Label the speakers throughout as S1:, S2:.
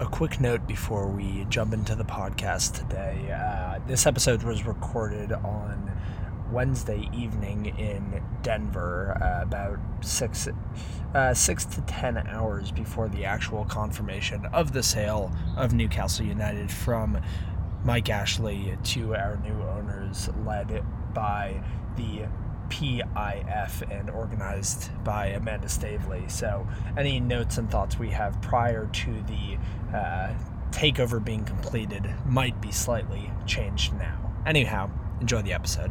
S1: a quick note before we jump into the podcast today. Uh, this episode was recorded on Wednesday evening in Denver, uh, about six, uh, six to ten hours before the actual confirmation of the sale of Newcastle United from Mike Ashley to our new owners, led by the PIF and organized by Amanda Staveley. So, any notes and thoughts we have prior to the uh, takeover being completed might be slightly changed now. Anyhow, enjoy the episode.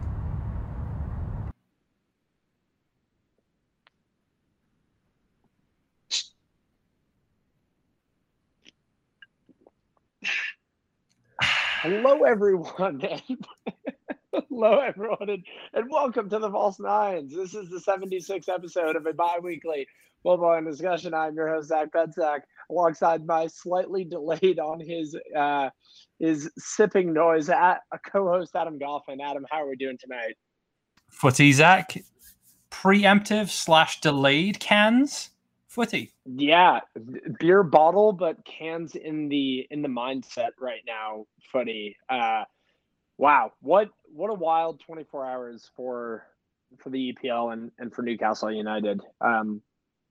S2: Hello, everyone. Hello, everyone, and, and, welcome to the False Nines. This is the 76th episode of a bi weekly football and discussion. I'm your host, Zach Pensack, alongside my slightly delayed on his uh, his sipping noise at a co host, Adam Goffin. Adam, how are we doing tonight?
S3: Footy, Zach. Preemptive slash delayed cans footy.
S2: Yeah, beer bottle, but cans in the in the mindset right now. Footy. Uh, wow, what what a wild 24 hours for for the EPL and, and for Newcastle United. Um,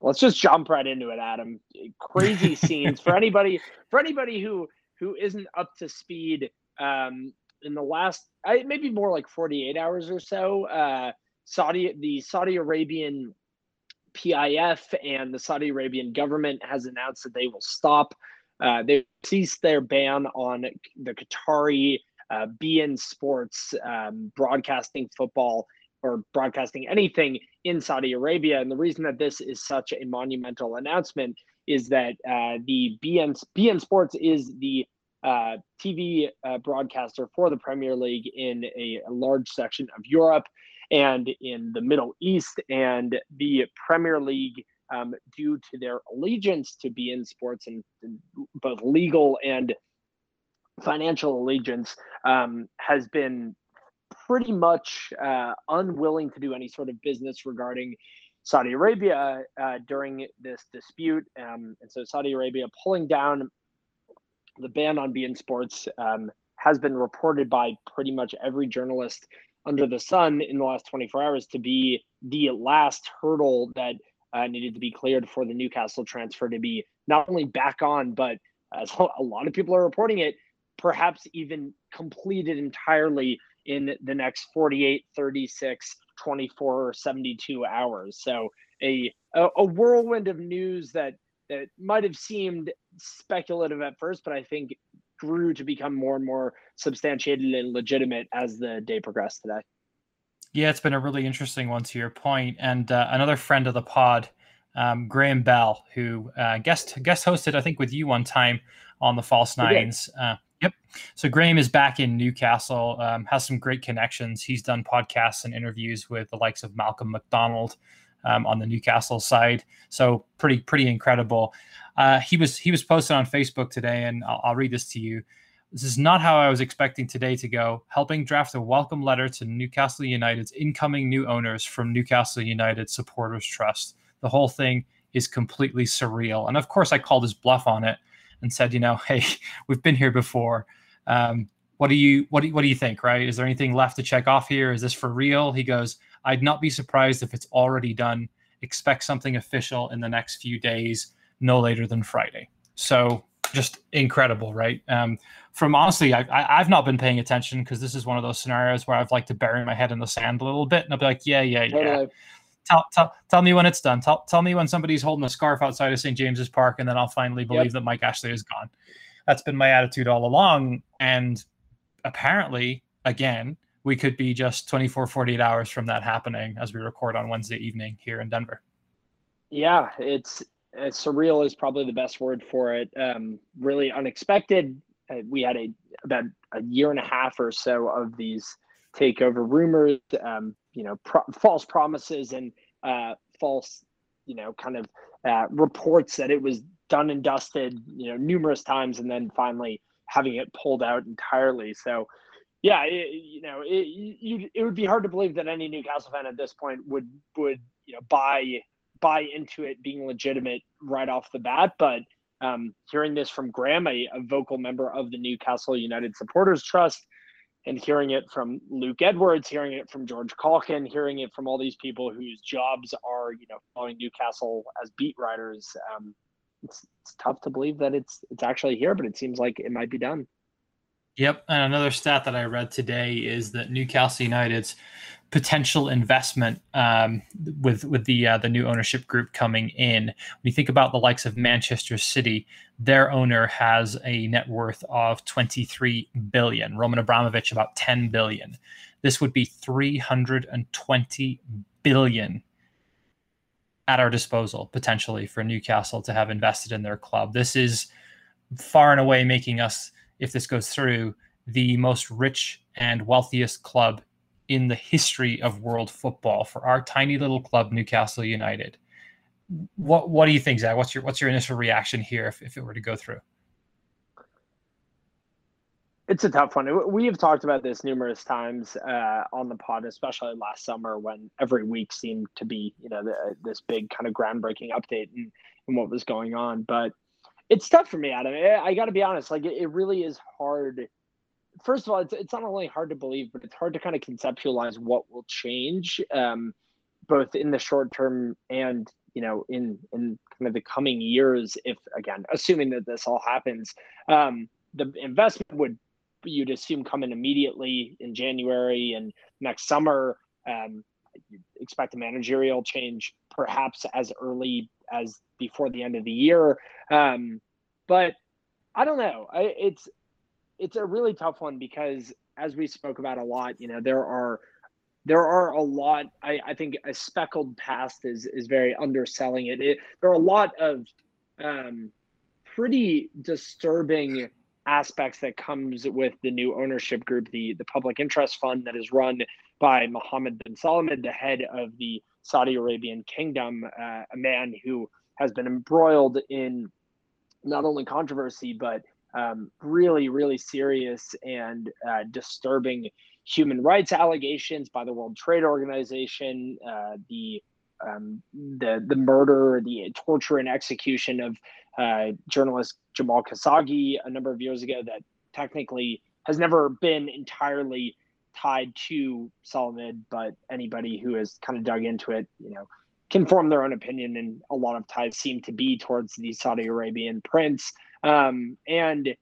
S2: let's just jump right into it, Adam. Crazy scenes for anybody for anybody who who isn't up to speed. Um, in the last, I, maybe more like 48 hours or so, uh, Saudi the Saudi Arabian PIF and the Saudi Arabian government has announced that they will stop. Uh, they ceased their ban on the Qatari uh, beIN Sports um, broadcasting football or broadcasting anything in Saudi Arabia. And the reason that this is such a monumental announcement is that uh, the beIN beIN Sports is the uh, TV uh, broadcaster for the Premier League in a, a, large section of Europe and in the Middle East. And the Premier League, um, due to their allegiance to beIN Sports and, and both legal and financial allegiance um, has been pretty much uh, unwilling to do any sort of business regarding Saudi Arabia uh, during this dispute. Um, and so Saudi Arabia pulling down the ban on beIN Sports um, has been reported by pretty much every journalist under the sun in the last 24 hours to be the last hurdle that uh, needed to be cleared for the Newcastle transfer to be not only back on, but as a lot of people are reporting it, perhaps even completed entirely in the next 48, 36, 24, or 72 hours. So a, a, whirlwind of news that that might have seemed speculative at first, but I think grew to become more and more substantiated and legitimate as the day progressed today.
S3: Yeah, it's been a really interesting one to your point. And uh, another friend of the pod, um, Graham Bell, who uh, guest guest hosted, I think, with you one time on the False Nines. Uh, Yep. So Graham is back in Newcastle, um, has some great connections. He's done podcasts and interviews with the likes of Malcolm McDonald um, on the Newcastle side. So pretty, pretty incredible. Uh, he was he was posted on Facebook today, and I'll, I'll read this to you. This is not how I was expecting today to go. Helping draft a welcome letter to Newcastle United's incoming new owners from Newcastle United Supporters Trust. The whole thing is completely surreal. And of course, I called his bluff on it and said, you know, hey, we've been here before. Um, what do you what do you, what do you think? Right? Is there anything left to check off here? Is this for real? He goes, I'd not be surprised if it's already done. Expect something official in the next few days, no later than Friday. So just incredible, right? Um, from honestly, I, I, have not been paying attention because this is one of those scenarios where I've like to bury my head in the sand a little bit, and I'll be like, yeah, yeah, yeah tell, tell, tell me when it's done. Tell, tell me when somebody's holding a scarf outside of St. James's Park, and then I'll finally believe yep. that Mike Ashley is gone. That's been my attitude all along. And apparently, again, we could be just 24, 48 hours from that happening as we record on Wednesday evening here in Denver.
S2: Yeah, it's, it's surreal is probably the best word for it. Um, really unexpected. Uh, we had a about a year and a half or so of these takeover rumors. Um, you know pro- false promises and uh, false you know kind of uh, reports that it was done and dusted you know numerous times and then finally having it pulled out entirely so yeah it, you know it, you, it would be hard to believe that any newcastle fan at this point would would you know buy buy into it being legitimate right off the bat but um, hearing this from Graham, a, a, vocal member of the Newcastle United Supporters Trust, and hearing it from Luke Edwards, hearing it from George Caulkin, hearing it from all these people whose jobs are, you know, following Newcastle as beat writers. Um, it's, it's tough to believe that it's it's actually here, but it seems like it might be done.
S3: Yep, and another stat that I read today is that Newcastle United's potential investment um, with with the uh, the new ownership group coming in. When you think about the likes of Manchester City, their owner has a net worth of 23 billion. Roman Abramovich about 10 billion. This would be 320 billion at our disposal potentially for Newcastle to have invested in their club. This is far and away making us if this goes through, the most rich and wealthiest club in the history of world football for our tiny little club, Newcastle United. What what do you think, Zach? What's your what's your initial reaction here if, if it were to go through?
S2: It's a tough one. We have talked about this numerous times uh, on the pod, especially last summer when every week seemed to be, you know, the, this big kind of groundbreaking update and, and what was going on. But it's tough for me, Adam. I got to be honest. Like, it, it, really is hard. First of all, it's, it's not only hard to believe, but it's hard to kind of conceptualize what will change, um, both in the short term and you know in in kind of the coming years. If again, assuming that this all happens, um, the investment would you'd assume come in immediately in January and next summer. Um, expect a managerial change perhaps as early as before the end of the year. Um, but I don't know. I, it's it's a really tough one because as we spoke about a lot, you know, there are there are a lot. I, I think a speckled past is is very underselling it. it there are a lot of um, pretty disturbing aspects that comes with the new ownership group, the the public interest fund that is run by Mohammed bin Salman, the head of the Saudi Arabian kingdom, uh, a man who has been embroiled in not only controversy but um, really, really serious and uh, disturbing human rights allegations by the World Trade Organization, uh, the um, the the murder, the torture and execution of uh, journalist Jamal Khashoggi a number of years ago that technically has never been entirely tied to Salman, but anybody who has kind of dug into it, you know, can form their own opinion, and a lot of ties seem to be towards the Saudi Arabian prince. Um, and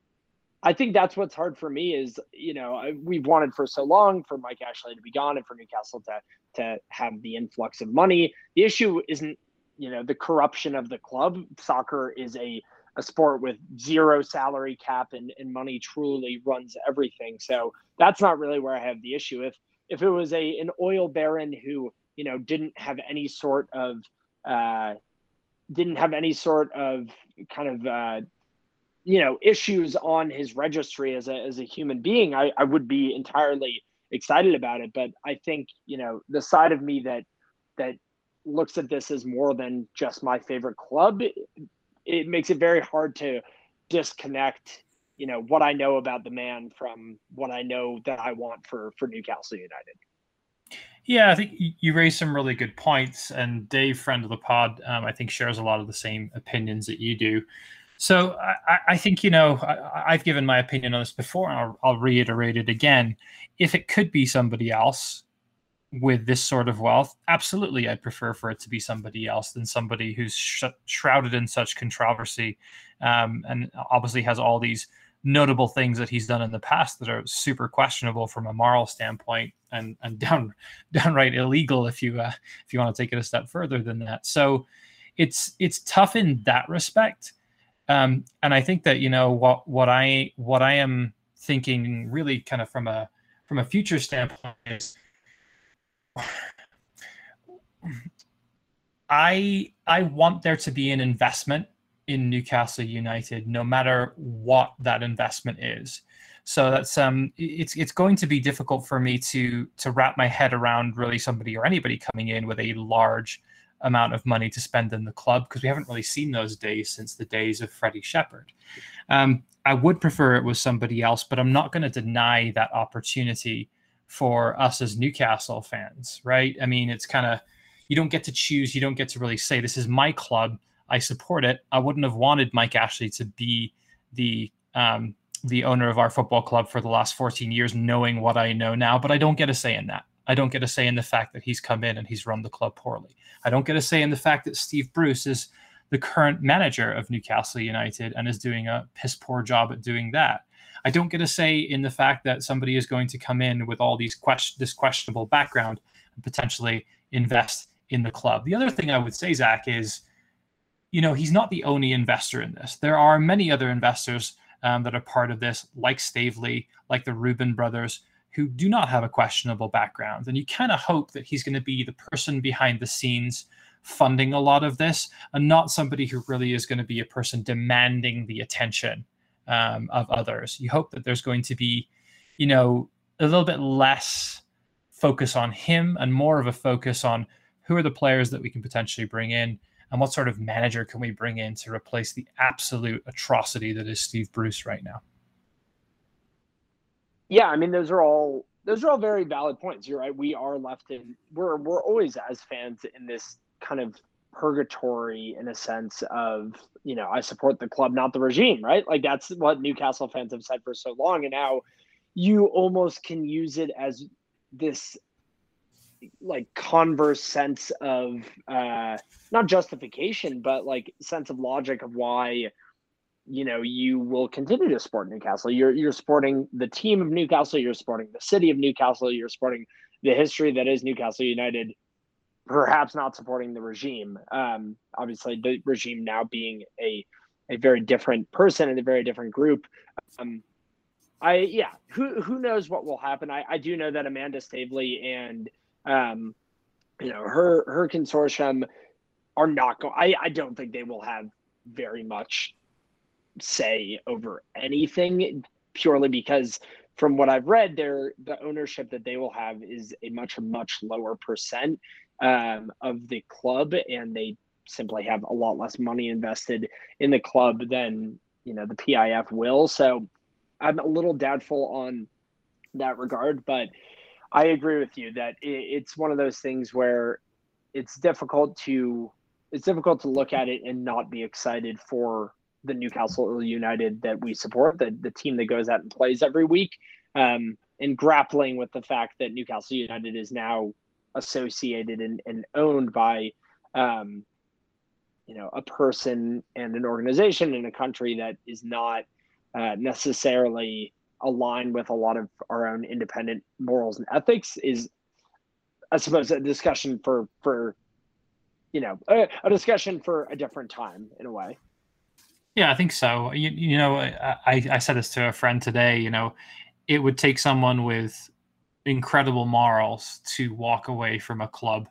S2: I think that's what's hard for me is you know we've wanted for so long for Mike Ashley to be gone and for Newcastle to to have the influx of money. The issue isn't you know the corruption of the club. Soccer is a a sport with zero salary cap and, and money truly runs everything. So that's not really where I have the issue. If if it was a an oil baron who you know didn't have any sort of uh, didn't have any sort of kind of uh, you know issues on his registry as a as a human being, I, I would be entirely excited about it. But I think you know the side of me that that looks at this as more than just my favorite club, it, it makes it very hard to disconnect you know what I know about the man from what I know that I want for for Newcastle United.
S3: Yeah, I think you raised some really good points, and Dave, friend of the pod, um, I think shares a lot of the same opinions that you do. So I, I think you know I, have given my opinion on this before, and I'll, I'll, reiterate it again. If it could be somebody else with this sort of wealth, absolutely, I'd prefer for it to be somebody else than somebody who's sh- shrouded in such controversy, um, and obviously has all these notable things that he's done in the past that are super questionable from a moral standpoint and and down downright illegal if you uh, if you want to take it a step further than that. So it's it's tough in that respect. Um, and I think that you know what what I what I am thinking really kind of from a from a future standpoint is I I want there to be an investment in Newcastle United, no matter what that investment is. So that's um, it's it's going to be difficult for me to to wrap my head around really somebody or anybody coming in with a large amount of money to spend in the club because we haven't really seen those days since the days of Freddie Shepherd. Um, I would prefer it was somebody else, but I'm not going to deny that opportunity for us as Newcastle fans, right? I mean, it's kind of you don't get to choose, you don't get to really say this is my club I support it. I wouldn't have wanted Mike Ashley to be the um, the owner of our football club for the last 14 years, knowing what I know now. But I don't get a say in that. I don't get a say in the fact that he's come in and he's run the club poorly. I don't get a say in the fact that Steve Bruce is the current manager of Newcastle United and is doing a piss poor job at doing that. I don't get a say in the fact that somebody is going to come in with all these question this questionable background and potentially invest in the club. The other thing I would say, Zach, is you know he's not the only investor in this. There are many other investors um, that are part of this, like Staveley, like the Rubin brothers, who do not have a questionable background. And you kind of hope that he's going to be the person behind the scenes funding a lot of this and not somebody who really is going to be a person demanding the attention um, of others. You hope that there's going to be, you know, a little bit less focus on him and more of a focus on who are the players that we can potentially bring in and what sort of manager can we bring in to replace the absolute atrocity that is Steve Bruce right now.
S2: Yeah, I mean those are all those are all very valid points. You're right. We are left in we're we're always as fans in this kind of purgatory in a sense of you know I support the club, not the regime, right? Like that's what Newcastle fans have said for so long, and now you almost can use it as this like converse sense of uh not justification but like sense of logic of why you know you will continue to support Newcastle. You're you're supporting the team of Newcastle. You're supporting the city of Newcastle. You're supporting the history that is Newcastle United perhaps not supporting the regime. Um, obviously, the regime now being a a very different person and a very different group. Um, I yeah, who who knows what will happen? I, I do know that Amanda Staveley and um, you know her her consortium are not going. I I don't think they will have very much say over anything purely because from what I've read, their the ownership that they will have is a much much lower percent um, of the club, and they simply have a lot less money invested in the club than you know the PIF will. So I'm a little doubtful on that regard, but I agree with you that it's one of those things where it's difficult to it's difficult to look at it and not be excited for the Newcastle United that we support, the the team that goes out and plays every week, um, and grappling with the fact that Newcastle United is now associated and, and owned by um, you know a person and an organization in a country that is not uh, necessarily aligned with a lot of our own independent morals and ethics is i suppose a discussion for for you know a, a discussion for a different time in a way.
S3: Yeah i think so. You, you know I, I said this to a friend today you know it would take someone with incredible morals to walk away from a club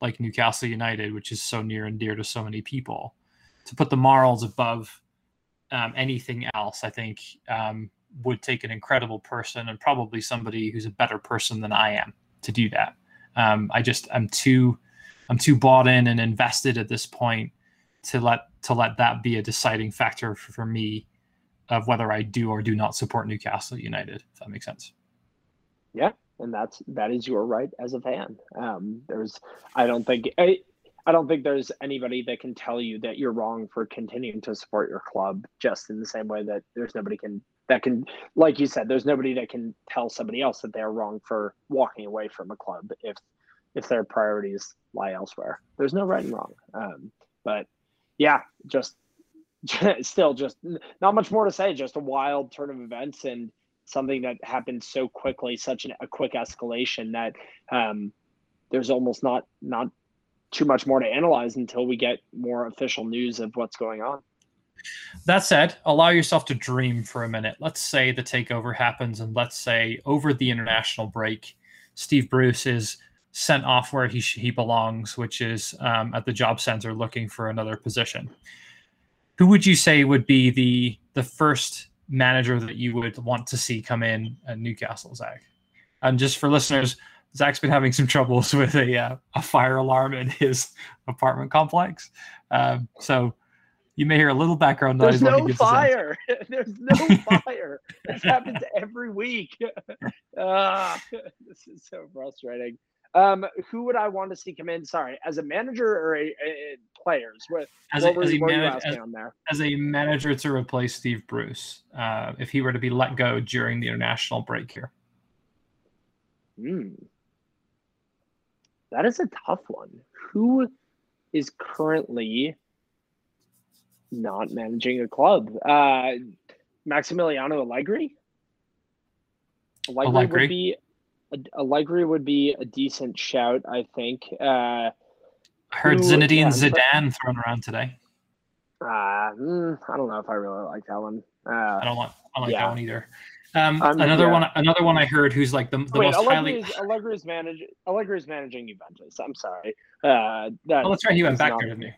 S3: like Newcastle United, which is so near and dear to so many people, to put the morals above um, anything else, I think um, would take an incredible person and probably somebody who's a better person than I am to do that. Um, I just I'm too I'm too bought in and invested at this point to let to let that be a deciding factor for, me of whether I do or do not support Newcastle United. If that makes sense.
S2: Yeah, and that's that is your right as a fan. Um, there's, I don't think I, I don't think there's anybody that can tell you that you're wrong for continuing to support your club. Just in the same way that there's nobody can that can, like you said, there's nobody that can tell somebody else that they're wrong for walking away from a club if if their priorities lie elsewhere. There's no right and wrong. Um, but yeah, just still just not much more to say. Just a wild turn of events and something that happened so quickly, such an, a quick escalation that um, there's almost not not too much more to analyze until we get more official news of what's going on.
S3: That said, allow yourself to dream for a minute. Let's say the takeover happens, and let's say over the international break, Steve Bruce is sent off where he he belongs, which is um, at the job center looking for another position. Who would you say would be the the first manager that you would want to see come in at Newcastle, Zach? And just for listeners, Zach's been having some troubles with a uh, a fire alarm in his apartment complex. Um, so you may hear a little background
S2: noise. There's no fire. There's no fire. This happens every week. uh, this is so frustrating. Um, who would I want to see come in? Sorry, as a manager or a, a players? What,
S3: as
S2: what
S3: a, as, a manage- as,
S2: on there?
S3: as a manager to replace Steve Bruce, uh, if he were to be let go during the international break here.
S2: Hmm. That is a tough one. Who is currently not managing a club? Uh, Maximiliano Allegri. Allegri,
S3: Allegri.
S2: would be Allegri would be a decent shout, I think. Uh,
S3: I heard
S2: Who-
S3: Zinedine
S2: yeah,
S3: Zidane thrown around today.
S2: uh, mm, I don't know if I really like that one. Uh,
S3: I don't want I don't like
S2: Yeah.
S3: that one either. Um,
S2: Um,
S3: another
S2: yeah.
S3: one another one I heard who's like the, the
S2: wait,
S3: most highly
S2: Allegri's, Allegri's manage Allegri's managing Juventus. I'm sorry. Uh, that,
S3: Oh, that's right. He went back
S2: not-
S3: there, didn't he?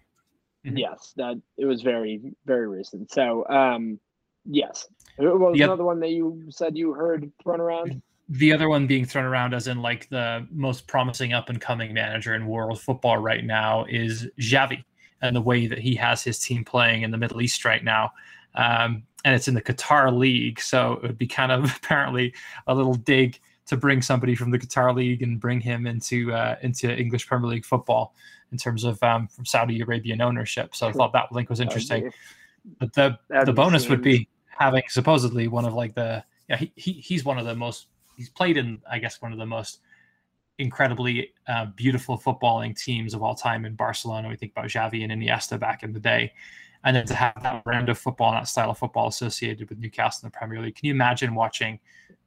S3: Mhm.
S2: Yes, that it was very very recent. So, um, yes, what was
S3: Yep.
S2: another one that you said you heard thrown around?
S3: The other one being thrown around as in like the most promising up and coming manager in world football right now is Xavi and the way that he has his team playing in the Middle East right now. Um, and it's in the Qatar League, so it would be kind of apparently a little dig to bring somebody from the Qatar League and bring him into uh, into English Premier League football in terms of um, from Saudi Arabian ownership. So I thought that link was interesting. But the
S2: That'd
S3: the bonus would be having supposedly one of like the yeah he, he he's one of the most he's played in I guess one of the most incredibly uh, beautiful footballing teams of all time in Barcelona. We think about Xavi and Iniesta back in the day, and then to have that brand of football and that style of football associated with Newcastle in the Premier League. Can you imagine watching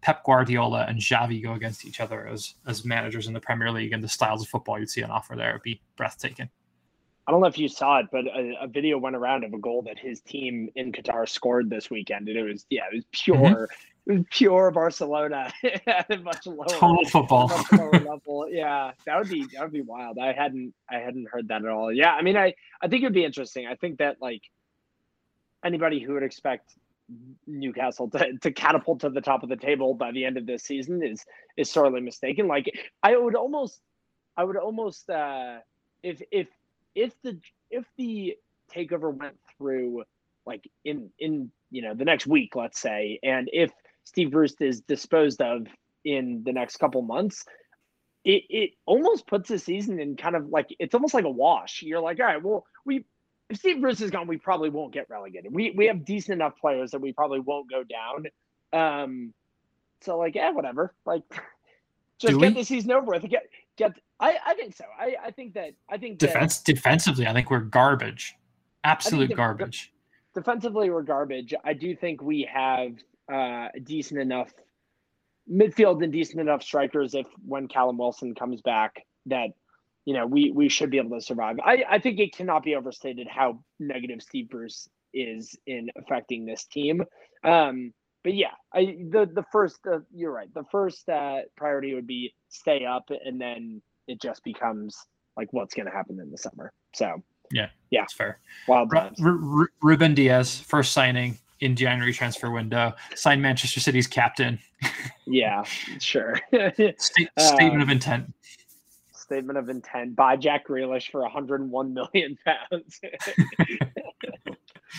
S3: Pep Guardiola and Xavi go against each other as as managers in the Premier League and the styles of football you'd see on offer there? It'd be breathtaking.
S2: I don't know if you saw it, but a, a video went around of a goal that his team in Qatar scored this weekend, and it was yeah, it was pure,
S3: Mm-hmm.
S2: it was pure Barcelona at a much lower,
S3: Total football.
S2: much lower level. Yeah, that would be that would be wild. I hadn't I hadn't heard that at all. Yeah, I mean, I I think it'd be interesting. I think that like anybody who would expect Newcastle to, to catapult to the top of the table by the end of this season is is sorely mistaken. Like I would almost I would almost uh if if if the if the takeover went through like in in you know the next week, let's say, and if Steve Bruce is disposed of in the next couple months, it it almost puts the season in kind of like it's almost like a wash. You're like, all right, well, we if Steve Bruce is gone, we probably won't get relegated. We we have decent enough players that we probably won't go down. Um, so like, yeah, whatever. Like, just
S3: Do
S2: get
S3: we?
S2: the season over with. Get get. I I think so. I I think that I think that
S3: Defense defensively, I think we're garbage. Absolute
S2: the-
S3: garbage.
S2: defensively we're garbage. I do think we have uh, decent enough midfield and decent enough strikers if when Callum Wilson comes back that you know we we should be able to survive. I, I think it cannot be overstated how negative Steve Bruce is in affecting this team. Um, but yeah, I the the first uh, you're right. The first uh, priority would be stay up, and then it just becomes like what's going to happen in the summer. So Yeah.
S3: That's fair.
S2: wild
S3: Ru-
S2: times.
S3: Ru- Ru- Ruben Dias, first signing in January transfer window, signed Manchester City's captain.
S2: Yeah, sure.
S3: State, statement of intent.
S2: Statement of intent buy Jack Grealish for 101 million pounds.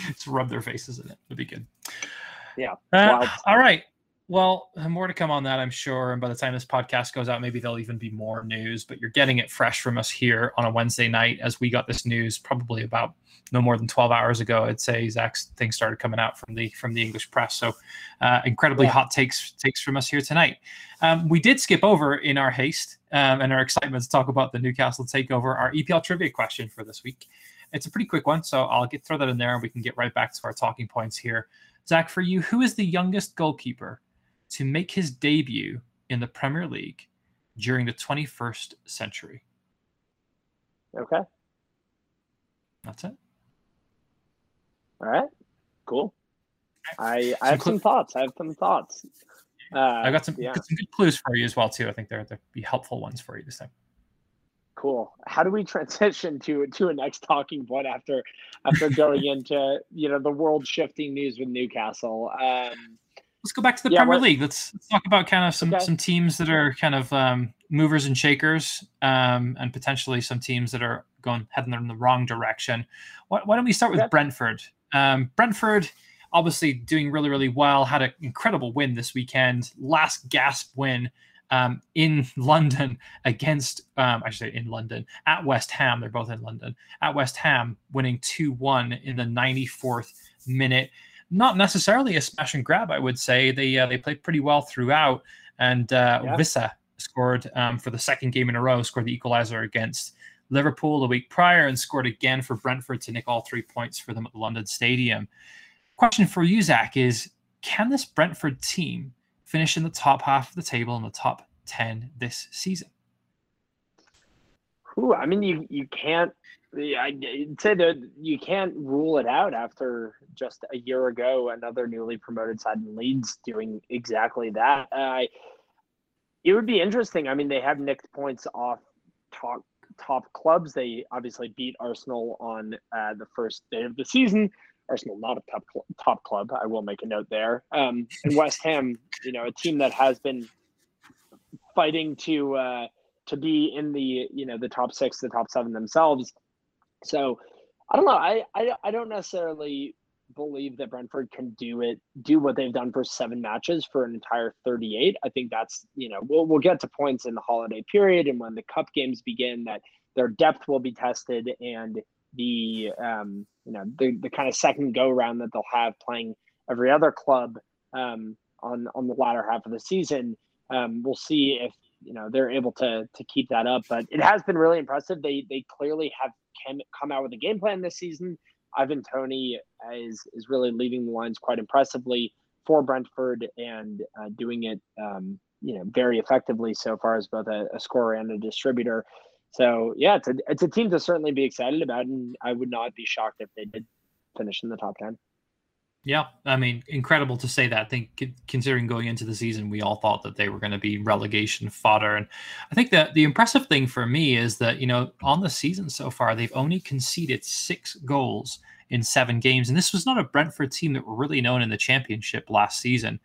S3: Let's rub their faces in it. It'd be good.
S2: Yeah,
S3: Uh, all right. Well, more to come on that, I'm sure. And by the time this podcast goes out, maybe there'll even be more news. But you're getting it fresh from us here on a Wednesday night, as we got this news probably about no more than 12 hours ago. I'd say Zach's thing started coming out from the from the English press. So, uh, incredibly
S2: Yeah.
S3: hot takes takes from us here tonight. Um, we did skip over in our haste um, and our excitement to talk about the Newcastle takeover our EPL trivia question for this week. It's a pretty quick one, so I'll get throw that in there, and we can get right back to our talking points here. Zach, for you, who is the youngest goalkeeper to make his debut in the Premier League during the 21st century?
S2: okay.
S3: That's it.
S2: All right. Cool. I I have some thoughts. I have some thoughts. Uh,
S3: I got some,
S2: Yeah.
S3: got some good clues for you as well too. I think they're they'll be helpful ones for you this time.
S2: Cool. How do we transition to to a next talking point after after going into you know the world shifting news with Newcastle? Um,
S3: Let's go back to the
S2: Yeah,
S3: Premier League. Let's, let's talk about kind of some
S2: Okay.
S3: some teams that are kind of um, movers and shakers, um, and potentially some teams that are going heading in the wrong direction. Why, why don't we start with
S2: Okay.
S3: Brentford? Um, Brentford, obviously doing really really well. Had an incredible win this weekend, last gasp win um, in London against, um, I should say in London, at West Ham. They're both in London. At West Ham, winning 2 1 in the 94th minute. Not necessarily a smash and grab, I would say. They uh, they played pretty well throughout. And uh, yeah. Wissa scored um, for the second game in a row, scored the equalizer against Liverpool the week prior, and scored again for Brentford to nick all three points for them at the London Stadium. Question for you, Zach, is can this Brentford team finish in the top half of the table in the top 10 this season?
S2: Ooh, I mean, you, you can't I'd say that you can't rule it out after just a year ago, another newly promoted side in Leeds doing exactly that. Uh, it would be interesting. I mean, they have nicked points off top top clubs. They obviously beat Arsenal on uh, the first day of the season. Arsenal not a top cl- top club. I will make a note there. Um, and West Ham, you know, a team that has been fighting to uh, to be in the you know the top six, the top seven themselves. So I don't know. I, I I don't necessarily believe that Brentford can do it, do what they've done for seven matches for an entire 38. I think that's, you know, we'll, we'll get to points in the holiday period and when the cup games begin that their depth will be tested and the, um, you know, the, the kind of second go round that they'll have playing every other club um, on, on the latter half of the season. Um, we'll see if, you know, they're able to, to keep that up, but it has been really impressive. They, they clearly have come out with a game plan this season Ivan Toney is is really leading the lines quite impressively for Brentford and uh, doing it, um, you know, very effectively so far as both a, a, scorer and a distributor. So yeah, it's a it's a team to certainly be excited about, and I would not be shocked if they did finish in the top ten.
S3: Yeah, I mean, incredible to say that. I think considering going into the season, we all thought that they were going to be relegation fodder, and I think that the impressive thing for me is that you know on the season so far they've only conceded six goals in seven games, and this was not a Brentford team that were really known in the Championship last season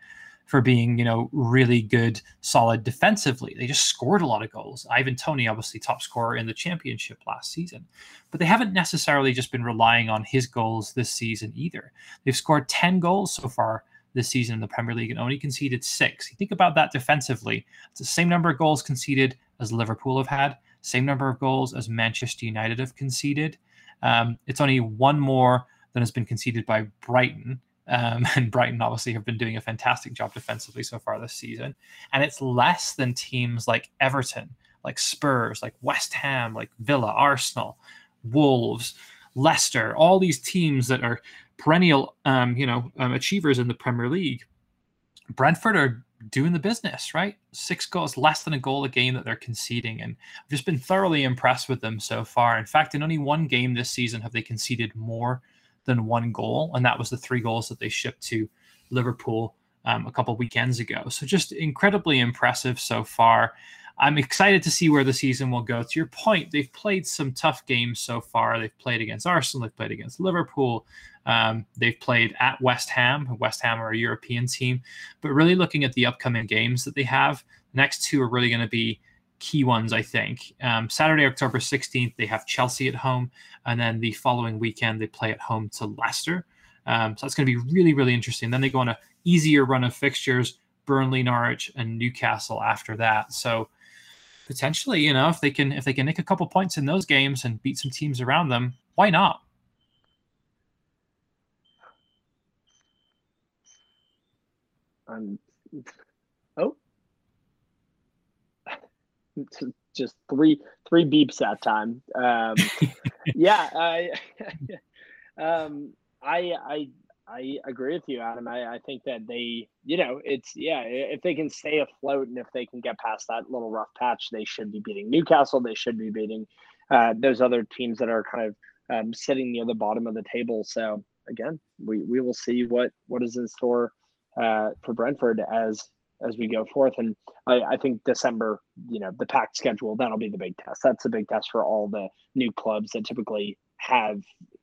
S3: for being, you know, really good, solid defensively. They just scored a lot of goals. Ivan Toney, obviously top scorer in the championship last season, but they haven't necessarily just been relying on his goals this season either. They've scored 10 goals so far this season in the Premier League and only conceded six. You think about that defensively, it's the same number of goals conceded as Liverpool have had, same number of goals as Manchester United have conceded. Um, it's only one more than has been conceded by Brighton. Um, and Brighton obviously have been doing a fantastic job defensively so far this season. And it's less than teams like Everton, like Spurs, like West Ham, like Villa, Arsenal, Wolves, Leicester, all these teams that are perennial, um, you know, um, achievers in the Premier League. Brentford are doing the business, right? Six goals, less than a goal a game that they're conceding. And I've just been thoroughly impressed with them so far. In fact, in only one game this season have they conceded more than one goal, and that was the three goals that they shipped to Liverpool um, a couple weekends ago. So just incredibly impressive so far. I'm excited to see where the season will go. To your point, they've played some tough games so far. They've played against Arsenal, they've played against Liverpool, um, they've played at West Ham. West Ham are a European team, but really looking at the upcoming games that they have, the next two are really going to be key ones, I think. Um, Saturday, October 16th, they have Chelsea at home. And then the following weekend, they play at home to Leicester. Um, so that's going to be really, really interesting. Then they go on a easier run of fixtures Burnley, Norwich, and Newcastle after that. So potentially, you know, if they can if they can nick a couple points in those games and beat some teams around them, why not?
S2: Um, oh, just three three beeps that time. Um, yeah, I, um, I I I agree with you, Adam. I, I think that they, you know, it's yeah, if they can stay afloat and if they can get past that little rough patch, they should be beating Newcastle. They should be beating uh, those other teams that are kind of um, sitting near the bottom of the table. So again, we we will see what what is in store uh, for Brentford as as we go forth. And I, I, think December, you know, the packed schedule, that'll be the big test. That's the big test for all the new clubs that typically have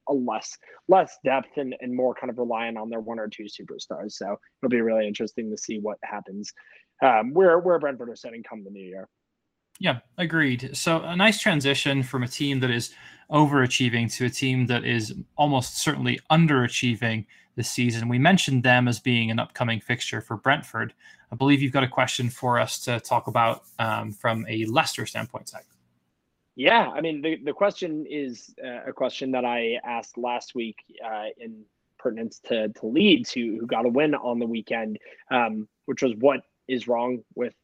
S2: a less less depth and, and more kind of relying on their one or two superstars. So it'll be really interesting to see what happens um, where where Brentford are sitting come the new year.
S3: Yeah, agreed. So a nice transition from a team that is overachieving to a team that is almost certainly underachieving this season. We mentioned them as being an upcoming fixture for Brentford. I believe you've got a question for us to talk about um, from a Leicester standpoint, Zach.
S2: Yeah, I mean the, the question is uh, a question that I asked last week uh, in pertinence to to Leeds, who who got a win on the weekend, um, which was what is wrong with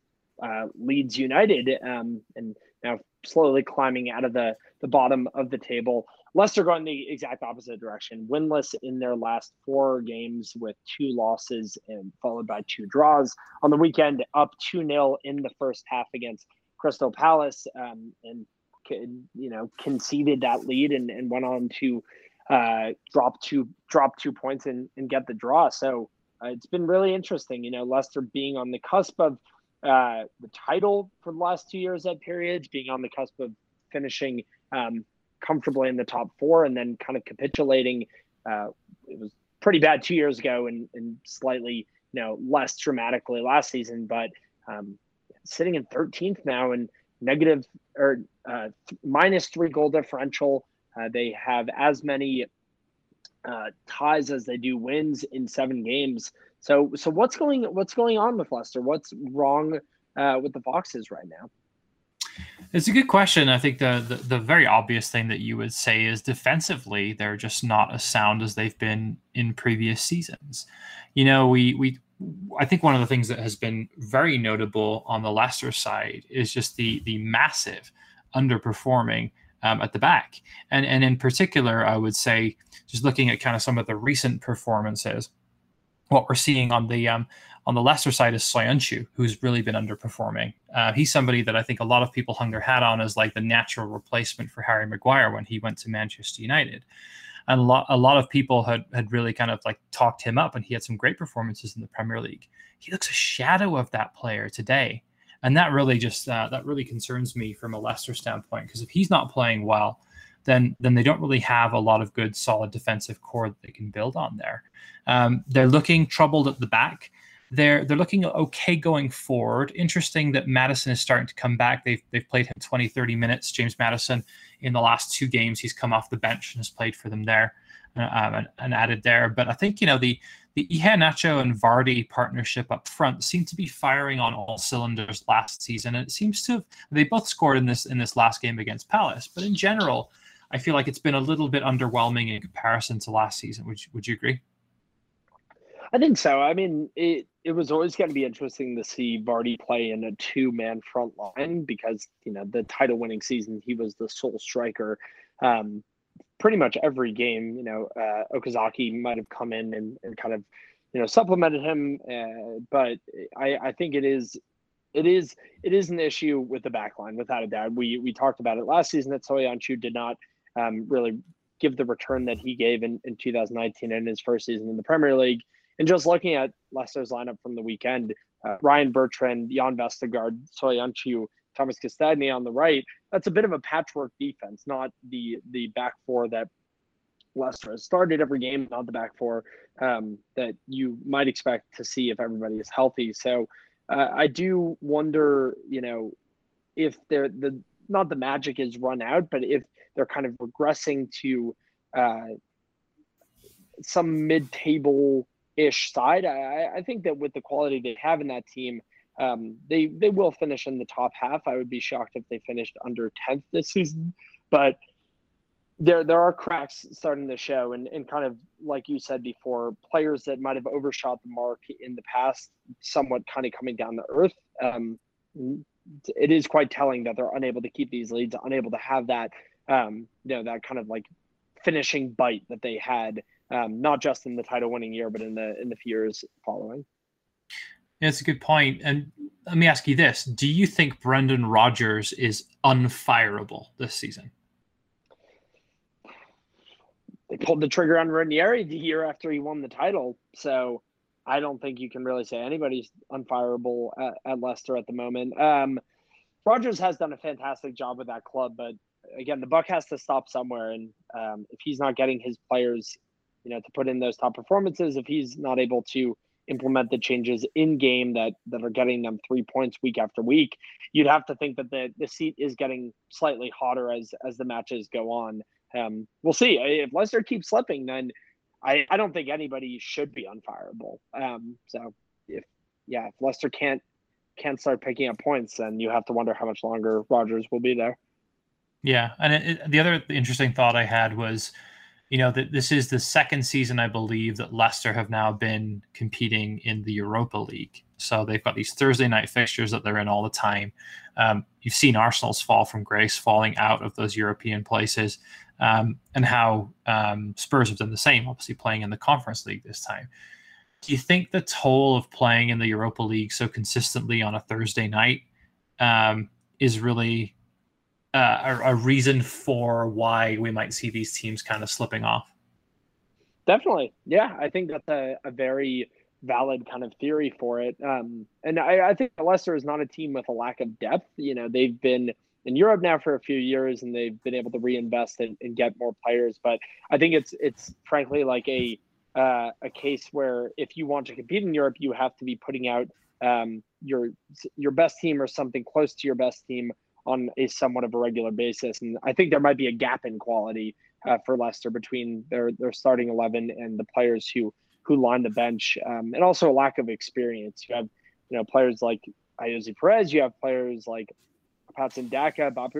S2: uh, Leeds United, um, and now slowly climbing out of the the bottom of the table. Leicester going the exact opposite direction, winless in their last four games with two losses and followed by two draws. On the weekend, up 2 0 in the first half against Crystal Palace um, and, you know, conceded that lead and, and went on to uh, drop two drop two points and, and get the draw. So uh, it's been really interesting, you know, Leicester being on the cusp of uh, the title for the last two years at periods, being on the cusp of finishing um, comfortably in the top four and then kind of capitulating. Uh, it was pretty bad two years ago and, and slightly, you know, less dramatically last season, but um, sitting in 13th now and negative or uh, th- minus three goal differential. Uh, they have as many uh, ties as they do wins in seven games. So, so what's going what's going on with Leicester? What's wrong uh, with the Foxes right now?
S3: It's a good question. I think the, the, the very obvious thing that you would say is defensively, they're just not as sound as they've been in previous seasons. You know, we we I think one of the things that has been very notable on the Leicester side is just the the massive underperforming um, at the back, and and in particular, I would say just looking at kind of some of the recent performances, what we're seeing on the um, on the Leicester side is Soyuncu, who's really been underperforming. Uh, he's somebody that I think a lot of people hung their hat on as like the natural replacement for Harry Maguire when he went to Manchester United. And a lot, a lot of people had, had really kind of like talked him up, and he had some great performances in the Premier League. He looks a shadow of that player today, and that really just uh, that really concerns me from a Leicester standpoint because if he's not playing well, then then they don't really have a lot of good solid defensive core that they can build on there. Um, they're looking troubled at the back. They're they're looking okay going forward. Interesting that Maddison is starting to come back. They've they've played him 20, 30 minutes. James Maddison in the last two games, he's come off the bench and has played for them there uh, um, and, and, added there. But I think you know the the Iheanacho and Vardy partnership up front seemed to be firing on all cylinders last season. And it seems to have, they both scored in this in this last game against Palace. But in general, I feel like it's been a little bit underwhelming in comparison to last season. Would you, would you agree?
S2: I think so. I mean, it it was always going to be interesting to see Vardy play in a two man front line because you know the title winning season he was the sole striker. Um, pretty much every game, you know, uh, Okazaki might have come in and, and kind of, you know, supplemented him. Uh, but I, I think it is, it is, it is an issue with the back line without a doubt. We we talked about it last season that Soyuncu did not um, really give the return that he gave in, in 2019 in his first season in the Premier League. And just looking at Leicester's lineup from the weekend, uh, Ryan Bertrand, Jan Vestergaard, Soyuncu, Thomas Castagne on the right, that's a bit of a patchwork defense, not the the back four that Leicester has started every game, not the back four um, that you might expect to see if everybody is healthy. So uh, I do wonder, you know, if they're the not the magic is run out, but if they're kind of regressing to uh, some mid-table ish side. I, I think that with the quality they have in that team, um, they they will finish in the top half. I would be shocked if they finished under tenth this season, but there there are cracks starting to show, and and kind of like you said before, players that might have overshot the mark in the past, somewhat kind of coming down to earth. Um, it is quite telling that they're unable to keep these leads, unable to have that um, you know that kind of like finishing bite that they had um, not just in the title winning year, but in the in the few years following.
S3: Yeah, that's a good point. And let me ask you this: Do you think Brendan Rodgers is unfireable this season?
S2: They pulled the trigger on Ranieri the year after he won the title, so I don't think you can really say anybody's unfireable at, at Leicester at the moment. Um, Rodgers has done a fantastic job with that club, but again, the buck has to stop somewhere, and um, if he's not getting his players you know, to put in those top performances. If he's not able to implement the changes in game that that are getting them three points week after week, you'd have to think that the the seat is getting slightly hotter as as the matches go on. Um, we'll see if Leicester keeps slipping, then I, I don't think anybody should be unfireable. Um, so if yeah, if Leicester can't can't start picking up points, then you have to wonder how much longer Rodgers will be there.
S3: Yeah, and it, it, the other interesting thought I had was you know that this is the second season I believe that Leicester have now been competing in the Europa League. So they've got these Thursday night fixtures that they're in all the time. Um, you've seen Arsenal's fall from grace, falling out of those European places, um, and how um, Spurs have done the same, obviously playing in the Conference League this time. Do you think the toll of playing in the Europa League so consistently on a Thursday night um, is really uh, a, a, reason for why we might see these teams kind of slipping off.
S2: Definitely, yeah, I think that's a, a very valid kind of theory for it. Um, and I, I think Leicester is not a team with a lack of depth. You know, they've been in Europe now for a few years, and they've been able to reinvest and, and get more players. But I think it's it's frankly like a uh, a case where if you want to compete in Europe, you have to be putting out um, your your best team or something close to your best team on a somewhat of a regular basis. And I think there might be a gap in quality uh, for Leicester between their their starting eleven and the players who who line the bench, um, and also a lack of experience. You have you know players like Ayoze Perez, you have players like Patson Daka, Bob,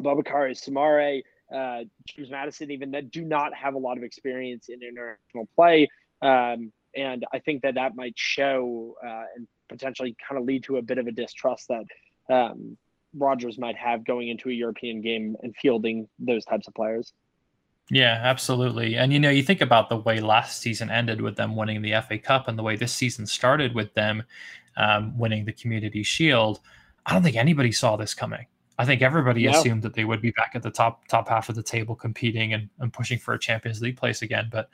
S2: Boubakary Soumaré, uh, James Maddison, even that do not have a lot of experience in international play. Um, and I think that that might show uh, and potentially kind of lead to a bit of a distrust that um, Rodgers might have going into a European game and fielding those types of players.
S3: Yeah, absolutely. And you know, you think about the way last season ended with them winning the FA Cup and the way this season started with them um, winning the Community Shield. I don't think anybody saw this coming. I think everybody no. assumed that they would be back at the top top half of the table, competing and, and pushing for a Champions League place again. But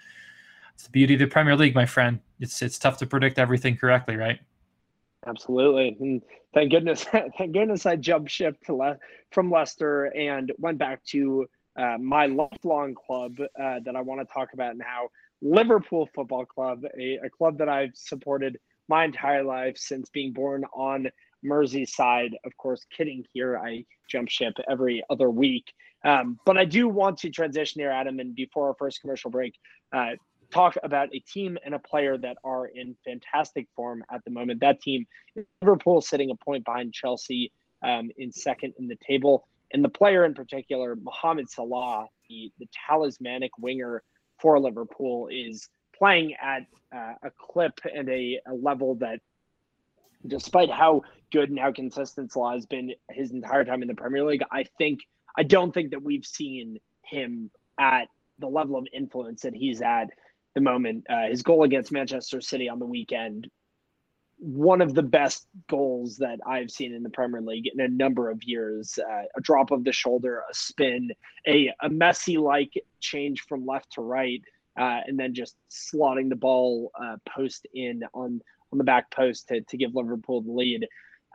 S3: it's the beauty of the Premier League, my friend. It's it's tough to predict everything correctly, right?
S2: Absolutely, and thank goodness, thank goodness I jumped ship to Le- from Leicester and went back to uh, my lifelong club uh, that I want to talk about now, Liverpool Football Club, a, a, club that I've supported my entire life since being born on Merseyside. Of course, kidding here, I jump ship every other week. Um, but I do want to transition here, Adam, and before our first commercial break, uh, talk about a team and a player that are in fantastic form at the moment. That team, Liverpool, sitting a point behind Chelsea um, in second in the table. And the player in particular, Mohamed Salah, the, the talismanic winger for Liverpool, is playing at uh, a clip and a, a level that, despite how good and how consistent Salah has been his entire time in the Premier League, I think I don't think that we've seen him at the level of influence that he's at the moment. Uh, his goal against Manchester City on the weekend, one of the best goals that I've seen in the Premier League in a number of years. Uh, a drop of the shoulder, a spin, a, a Messi like change from left to right, uh, and then just slotting the ball uh, post in on on the back post to, to give Liverpool the lead.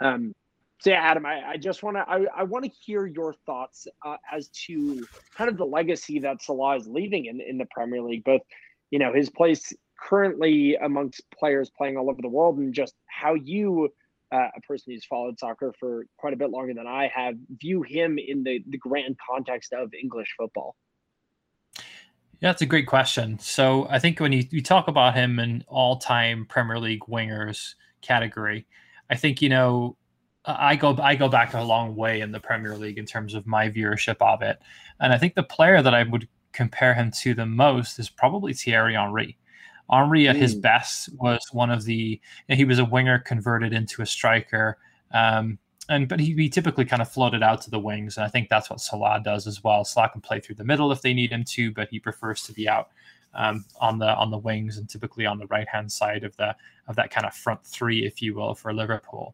S2: Um, so yeah, Adam, I, I just want to I, I want to hear your thoughts uh, as to kind of the legacy that Salah is leaving in, in the Premier League, both you know his place currently amongst players playing all over the world and just how you uh, a person who's followed soccer for quite a bit longer than I have view him in the the grand context of English football.
S3: Yeah, that's a great question. So I think when you, you talk about him in all-time Premier League wingers category, I think you know I go I go back a long way in the Premier League in terms of my viewership of it, and I think the player that I would compare him to the most is probably Thierry Henry. Henry at mm. his best was one of the he was a winger converted into a striker. Um, and but he, he, typically kind of floated out to the wings, and I think that's what Salah does as well. Salah can play through the middle if they need him to, but he prefers to be out um, on the on the wings and typically on the right hand side of the of that kind of front three, if you will, for Liverpool.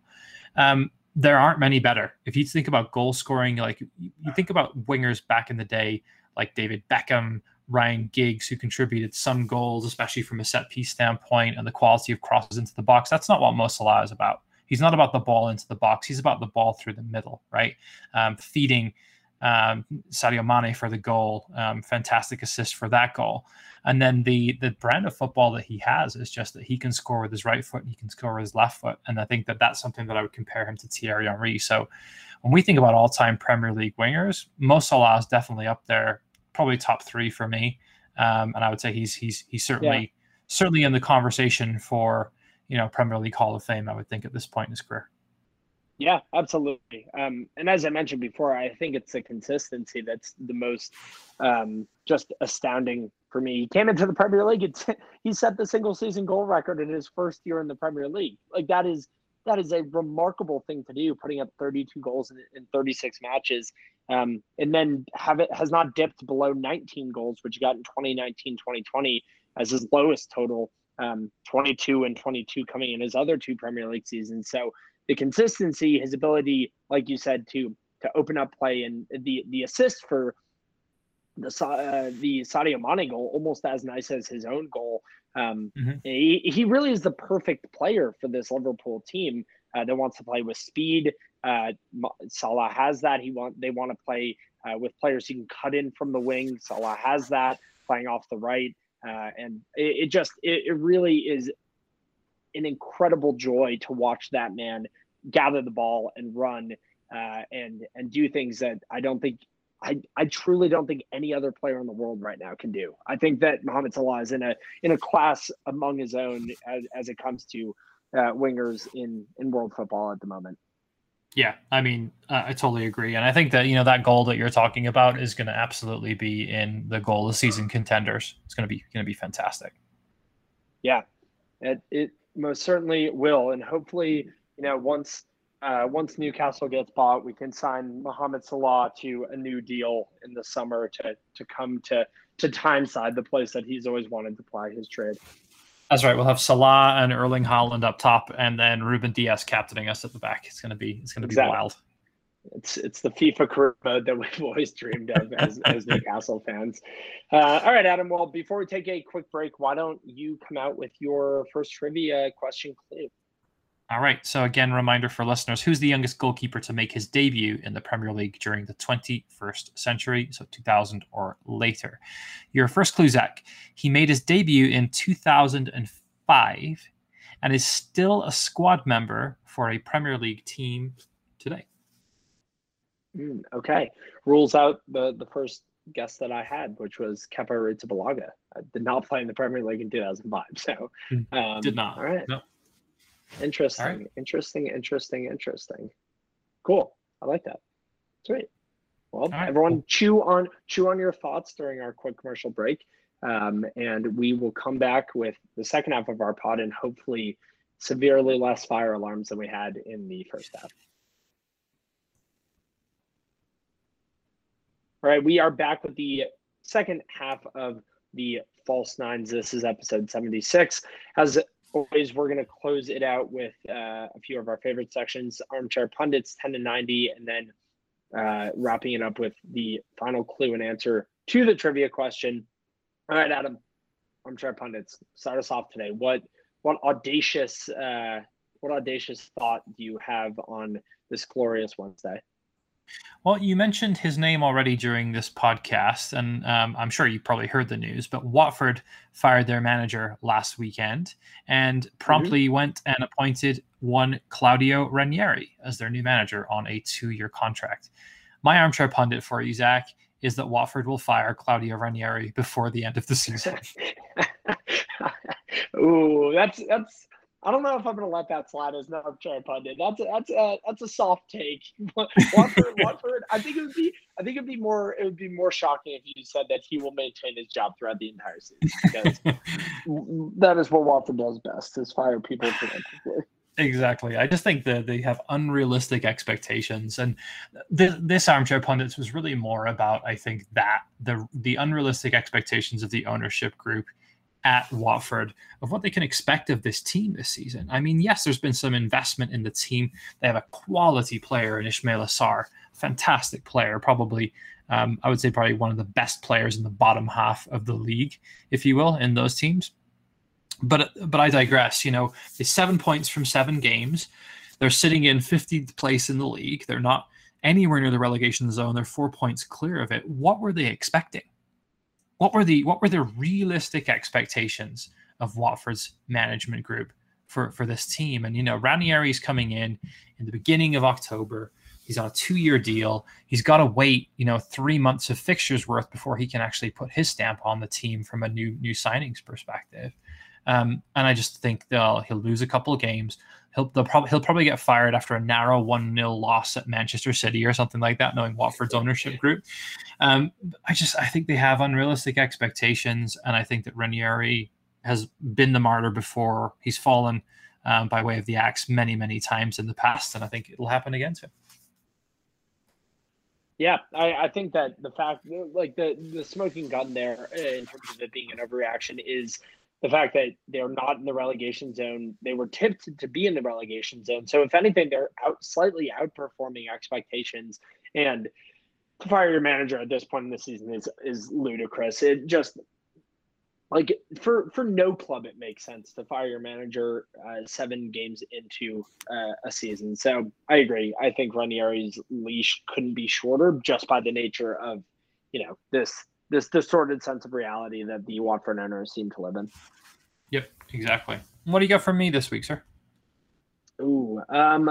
S3: Um, there aren't many better. If you think about goal scoring, like you think about wingers back in the day, like David Beckham, Ryan Giggs, who contributed some goals, especially from a set piece standpoint, and the quality of crosses into the box. That's not what Mo Salah is about. He's not about the ball into the box. He's about the ball through the middle, right? Um, feeding um, Sadio Mane for the goal, um, fantastic assist for that goal. And then the the brand of football that he has is just that he can score with his right foot, and he can score with his left foot, and I think that that's something that I would compare him to Thierry Henry. So when we think about all time Premier League wingers, Mo Salah is definitely up there, probably top three for me. Um, and I would say he's he's he's certainly yeah. certainly in the conversation for you know Premier League Hall of Fame. I would think at this point in his career.
S2: Yeah, absolutely. Um, and as I mentioned before, I think it's the consistency that's the most um, just astounding for me. He came into the Premier League. It's, he set the single season goal record in his first year in the Premier League. Like that is that is a remarkable thing to do, putting up 32 goals in, in 36 matches, um, and then have it has not dipped below 19 goals, which he got in 2019, 2020 as his lowest total. Um, 22 and 22 coming in his other two Premier League seasons. So the consistency, his ability, like you said, to to open up play and the the assist for the uh, the Sadio Mane goal, almost as nice as his own goal. Um, mm-hmm. he, he really is the perfect player for this Liverpool team uh, that wants to play with speed. Uh, Salah has that. He want they want to play uh, with players who can cut in from the wing. Salah has that playing off the right, uh, and it, it just it, it really is an incredible joy to watch that man gather the ball and run uh, and and do things that I don't think I, I truly don't think any other player in the world right now can do. I think that Mohamed Salah is in a in a class among his own as, as it comes to uh, wingers in in world football at the moment.
S3: Yeah, I mean, uh, I totally agree, and I think that you know that goal that you're talking about is going to absolutely be in the goal of season contenders. It's going to be going to be fantastic.
S2: Yeah, it, it most certainly will, and hopefully, you know, once uh, once Newcastle gets bought, we can sign Mohamed Salah to a new deal in the summer to to come to to Tyneside, the place that he's always wanted to ply his trade.
S3: That's right. We'll have Salah and Erling Haaland up top, and then Ruben Dias captaining us at the back. It's gonna be it's gonna exactly. be wild.
S2: It's it's the FIFA career mode that we've always dreamed of as, as Newcastle fans. Uh, all right, Adam. Well, before we take a quick break, why don't you come out with your first trivia question clue?
S3: All right. So again, reminder for listeners: who's the youngest goalkeeper to make his debut in the Premier League during the 21st century, so 2000 or later? Your first clue, Zach. He made his debut in 2005 and is still a squad member for a Premier League team today.
S2: Mm, okay, rules out the the first guess that I had, which was Kepa Arrizabalaga. I did not play in the Premier League in 2005, so
S3: hmm. um, did not.
S2: All right. No. Interesting. Right. Interesting. Interesting. Interesting. Cool. I like that. Sweet. Well, right. everyone, chew on chew on your thoughts during our quick commercial break, um, and we will come back with the second half of our pod and hopefully severely less fire alarms than we had in the first half. All right, we are back with the second half of the False Nines. This is episode 76. As always, we're going to close it out with uh, a few of our favorite sections Armchair Pundits 10 to 90, and then uh, wrapping it up with the final clue and answer to the trivia question. All right, Adam, Armchair Pundits, start us off today. What what audacious uh, what audacious thought do you have on this glorious Wednesday?
S3: Well, you mentioned his name already during this podcast, and um, I'm sure you probably heard the news. But Watford fired their manager last weekend and promptly mm-hmm. went and appointed one Claudio Ranieri as their new manager on a two-year contract. My armchair pundit for you, Zach, is that Watford will fire Claudio Ranieri before the end of the season.
S2: Ooh, that's that's I don't know if I'm going to let that slide as an armchair pundit. That's a, that's a that's a soft take. Watford, Watford. I think it would be I think it'd be more it would be more shocking if you said that he will maintain his job throughout the entire season because that is what Watford does best is fire people.
S3: Exactly. I just think that they have unrealistic expectations, and this, this armchair pundits was really more about I think that the the unrealistic expectations of the ownership group at Watford of what they can expect of this team this season. I mean, yes, there's been some investment in the team. They have a quality player in Ismaila Sarr, fantastic player, probably um, I would say probably one of the best players in the bottom half of the league, if you will, in those teams. But but I digress. You know, it's seven points from seven games. They're sitting in 50th place in the league. They're not anywhere near the relegation zone. They're four points clear of it. What were they expecting? What were the what were the realistic expectations of Watford's management group for for this team? And you know, Ranieri's coming in in the beginning of October. He's on a two-year deal. He's got to wait, you know, three months of fixtures worth before he can actually put his stamp on the team from a new new signings perspective. Um, and I just think they'll he'll lose a couple of games. He'll probably he'll probably get fired after a narrow one 0 loss at Manchester City or something like that, knowing Watford's ownership group. Um, I just I think they have unrealistic expectations, and I think that Ranieri has been the martyr before. He's fallen um, by way of the axe many many times in the past, and I think it'll happen again to him.
S2: Yeah, I, I think that the fact, like the the smoking gun there, in terms of it being an overreaction, is the fact that they're not in the relegation zone. They were tipped to be in the relegation zone. So if anything, they're out slightly outperforming expectations. And to fire your manager at this point in the season is is ludicrous. It just like for for no club it makes sense to fire your manager uh, seven games into uh, a season. So I agree. I think Ranieri's leash couldn't be shorter just by the nature of you know this this distorted sense of reality that the Watford owners seem to live in.
S3: Yep, exactly. What do you got for me this week, sir?
S2: Ooh, um,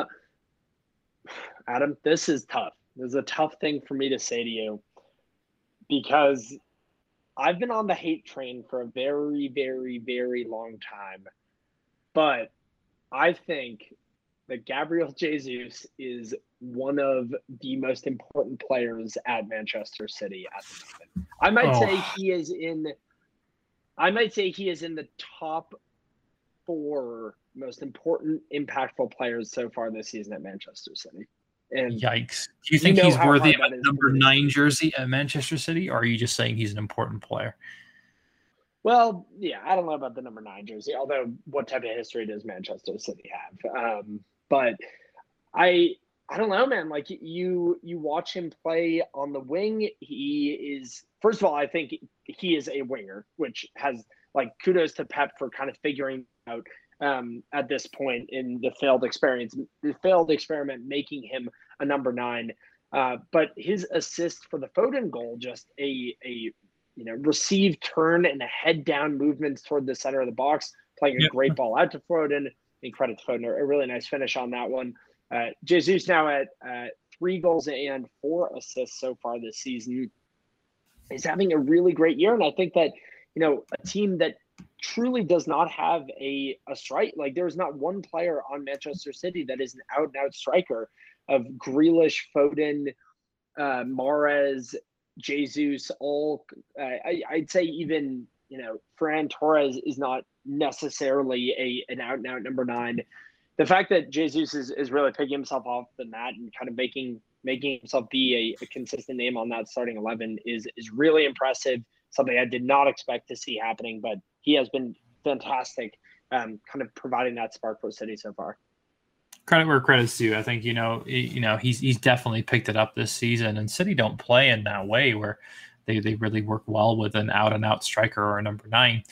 S2: Adam, this is tough. This is a tough thing for me to say to you because I've been on the hate train for a very, very, very long time. But I think that Gabriel Jesus is one of the most important players at Manchester City at the moment. I might oh. say he is in I might say he is in the top four most important impactful players so far this season at Manchester City.
S3: And Yikes. Do you think you know he's worthy of a number nine jersey at Manchester City, or are you just saying he's an important player?
S2: Well, yeah, I don't know about the number nine jersey, although what type of history does Manchester City have? Um, but I I don't know, man. Like you you watch him play on the wing, he is first of all, I think he is a winger, which has like kudos to Pep for kind of figuring out um, at this point in the failed experience, the failed experiment, making him a number nine. Uh, but his assist for the Foden goal, just a a you know received turn and a head down movements toward the center of the box, playing a yep. great ball out to Foden. And credit to Foden, a really nice finish on that one. Uh, Jesus now at uh, three goals and four assists so far this season. Is having a really great year, and I think that you know a team that truly does not have a a strike like there's not one player on Manchester City that is an out and out striker of Grealish, Foden, uh, Mahrez, Jesus. All uh, I, I'd say even you know Ferran Torres is not necessarily a an out and out number nine. The fact that Jesus is, is really picking himself off the mat and kind of making making himself be a, a, consistent name on that starting 11 is is really impressive. Something i did not expect to see happening but he has been fantastic um, kind of providing that spark for city so far.
S3: Credit where credit's due. I think you know you know he's he's definitely picked it up this season and city don't play in that way where they, they really work well with an out and out striker or a number nine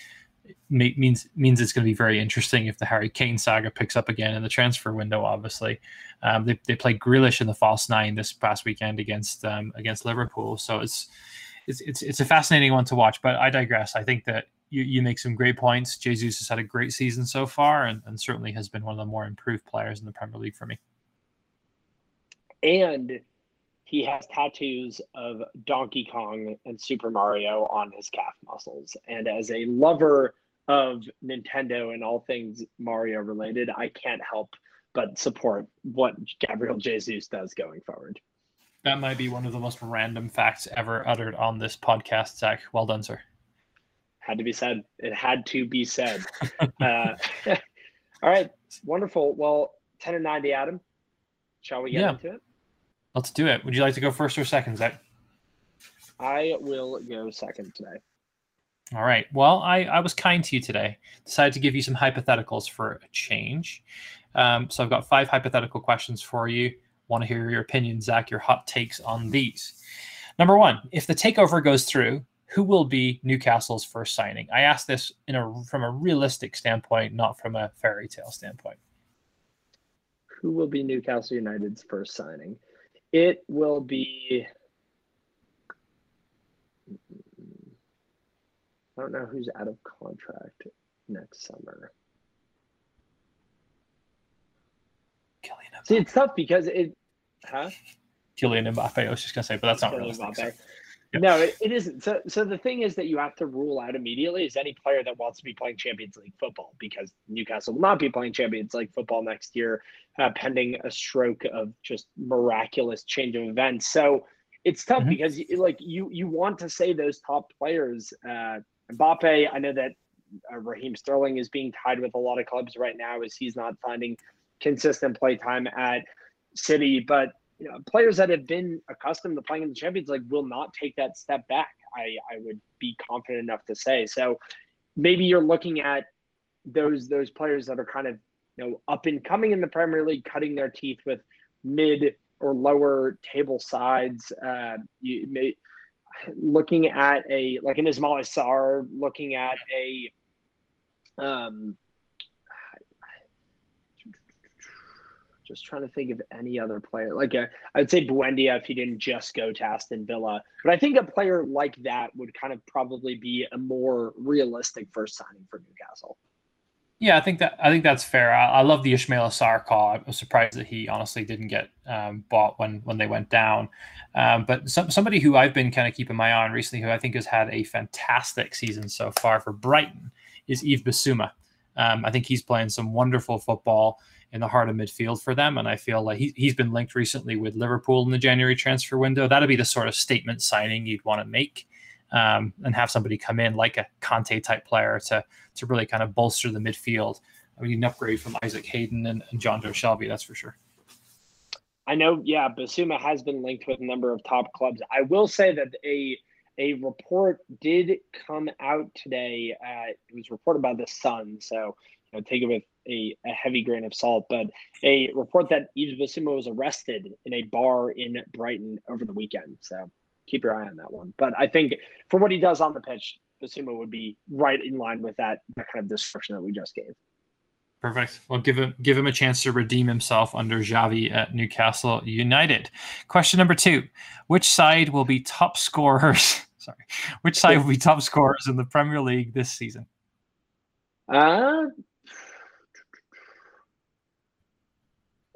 S3: means means it's going to be very interesting if the Harry Kane saga picks up again in the transfer window. Obviously, um, they they played Grealish in the false nine this past weekend against um, against Liverpool, so it's it's it's it's a fascinating one to watch. But I digress. I think that you, you make some great points. Jesus has had a great season so far, and, and certainly has been one of the more improved players in the Premier League for me.
S2: And he has tattoos of Donkey Kong and Super Mario on his calf muscles. And as a lover of Nintendo and all things Mario related, I can't help but support what Gabriel Jesus does going forward.
S3: That might be one of the most random facts ever uttered on this podcast, Zach. Well done, sir.
S2: Had to be said. It had to be said. uh, all right, wonderful. Well, 10 and 90, Adam. Shall we get yeah. into it?
S3: Let's do it. Would you like to go first or second, Zach?
S2: I will go second today.
S3: All right. Well, I, I was kind to you today. Decided to give you some hypotheticals for a change. Um, so I've got five hypothetical questions for you. Want to hear your opinion, Zach, your hot takes on these. Number one, if the takeover goes through, who will be Newcastle's first signing? I ask this in a from a realistic standpoint, not from a fairy tale standpoint.
S2: Who will be Newcastle United's first signing? It will be. I don't know who's out of contract next summer.
S3: Kylian
S2: See, it's tough because it. Huh?
S3: Kylian Mbappe. I was just gonna say, but that's not
S2: Kylian
S3: realistic.
S2: Mbappe.
S3: So-
S2: No, it, it isn't. So, so the thing is that you have to rule out immediately is any player that wants to be playing Champions League football because Newcastle will not be playing Champions League football next year, uh, pending a stroke of just miraculous change of events. So it's tough
S3: Mhm.
S2: because you- like you you want to say those top players. Uh, Mbappe, I know that uh, Raheem Sterling is being tied with a lot of clubs right now as he's not finding consistent play time at City, but you know, players that have been accustomed to playing in the Champions League will not take that step back. I, I would be confident enough to say. So maybe you're looking at those those players that are kind of you know up and coming in the Premier League, cutting their teeth with mid or lower table sides. Uh, you may looking at a like an Ismail Sarr, looking at a um, just trying to think of any other player. Like I'd say Buendia if he didn't just go to Aston Villa. But I think a player like that would kind of probably be a more realistic first signing for Newcastle.
S3: Yeah, I think that I think that's fair. I, I love the Ismaila Sarr call. I was surprised that he honestly didn't get um, bought when when they went down. Um, but some, somebody who I've been kind of keeping my eye on recently, who I think has had a fantastic season so far for Brighton, is Yves Bissouma. Um, I think he's playing some wonderful football in the heart of midfield for them, and I feel like he, he's been linked recently with Liverpool in the January transfer window. That'd be the sort of statement signing you'd want to make. Um, and have somebody come in like a Kanté type player to to really kind of bolster the midfield. I mean, an upgrade from Isaac Hayden and, and Jonjo Shelvey, that's for sure.
S2: I know, yeah, Bissouma has been linked with a number of top clubs. I will say that a a report did come out today. Uh, it was reported by the Sun, so know, take it with a, a heavy grain of salt. But a report that Yves was arrested in a bar in Brighton over the weekend. So keep your eye on that one. But I think for what he does on the pitch, Bissouma would be right in line with that, that kind of description that we just gave.
S3: Perfect. Well, give him give him a chance to redeem himself under Xavi at Newcastle United. Question number two: Which side will be top scorers? Sorry, which side will be top scorers in the Premier League this season?
S2: Uh,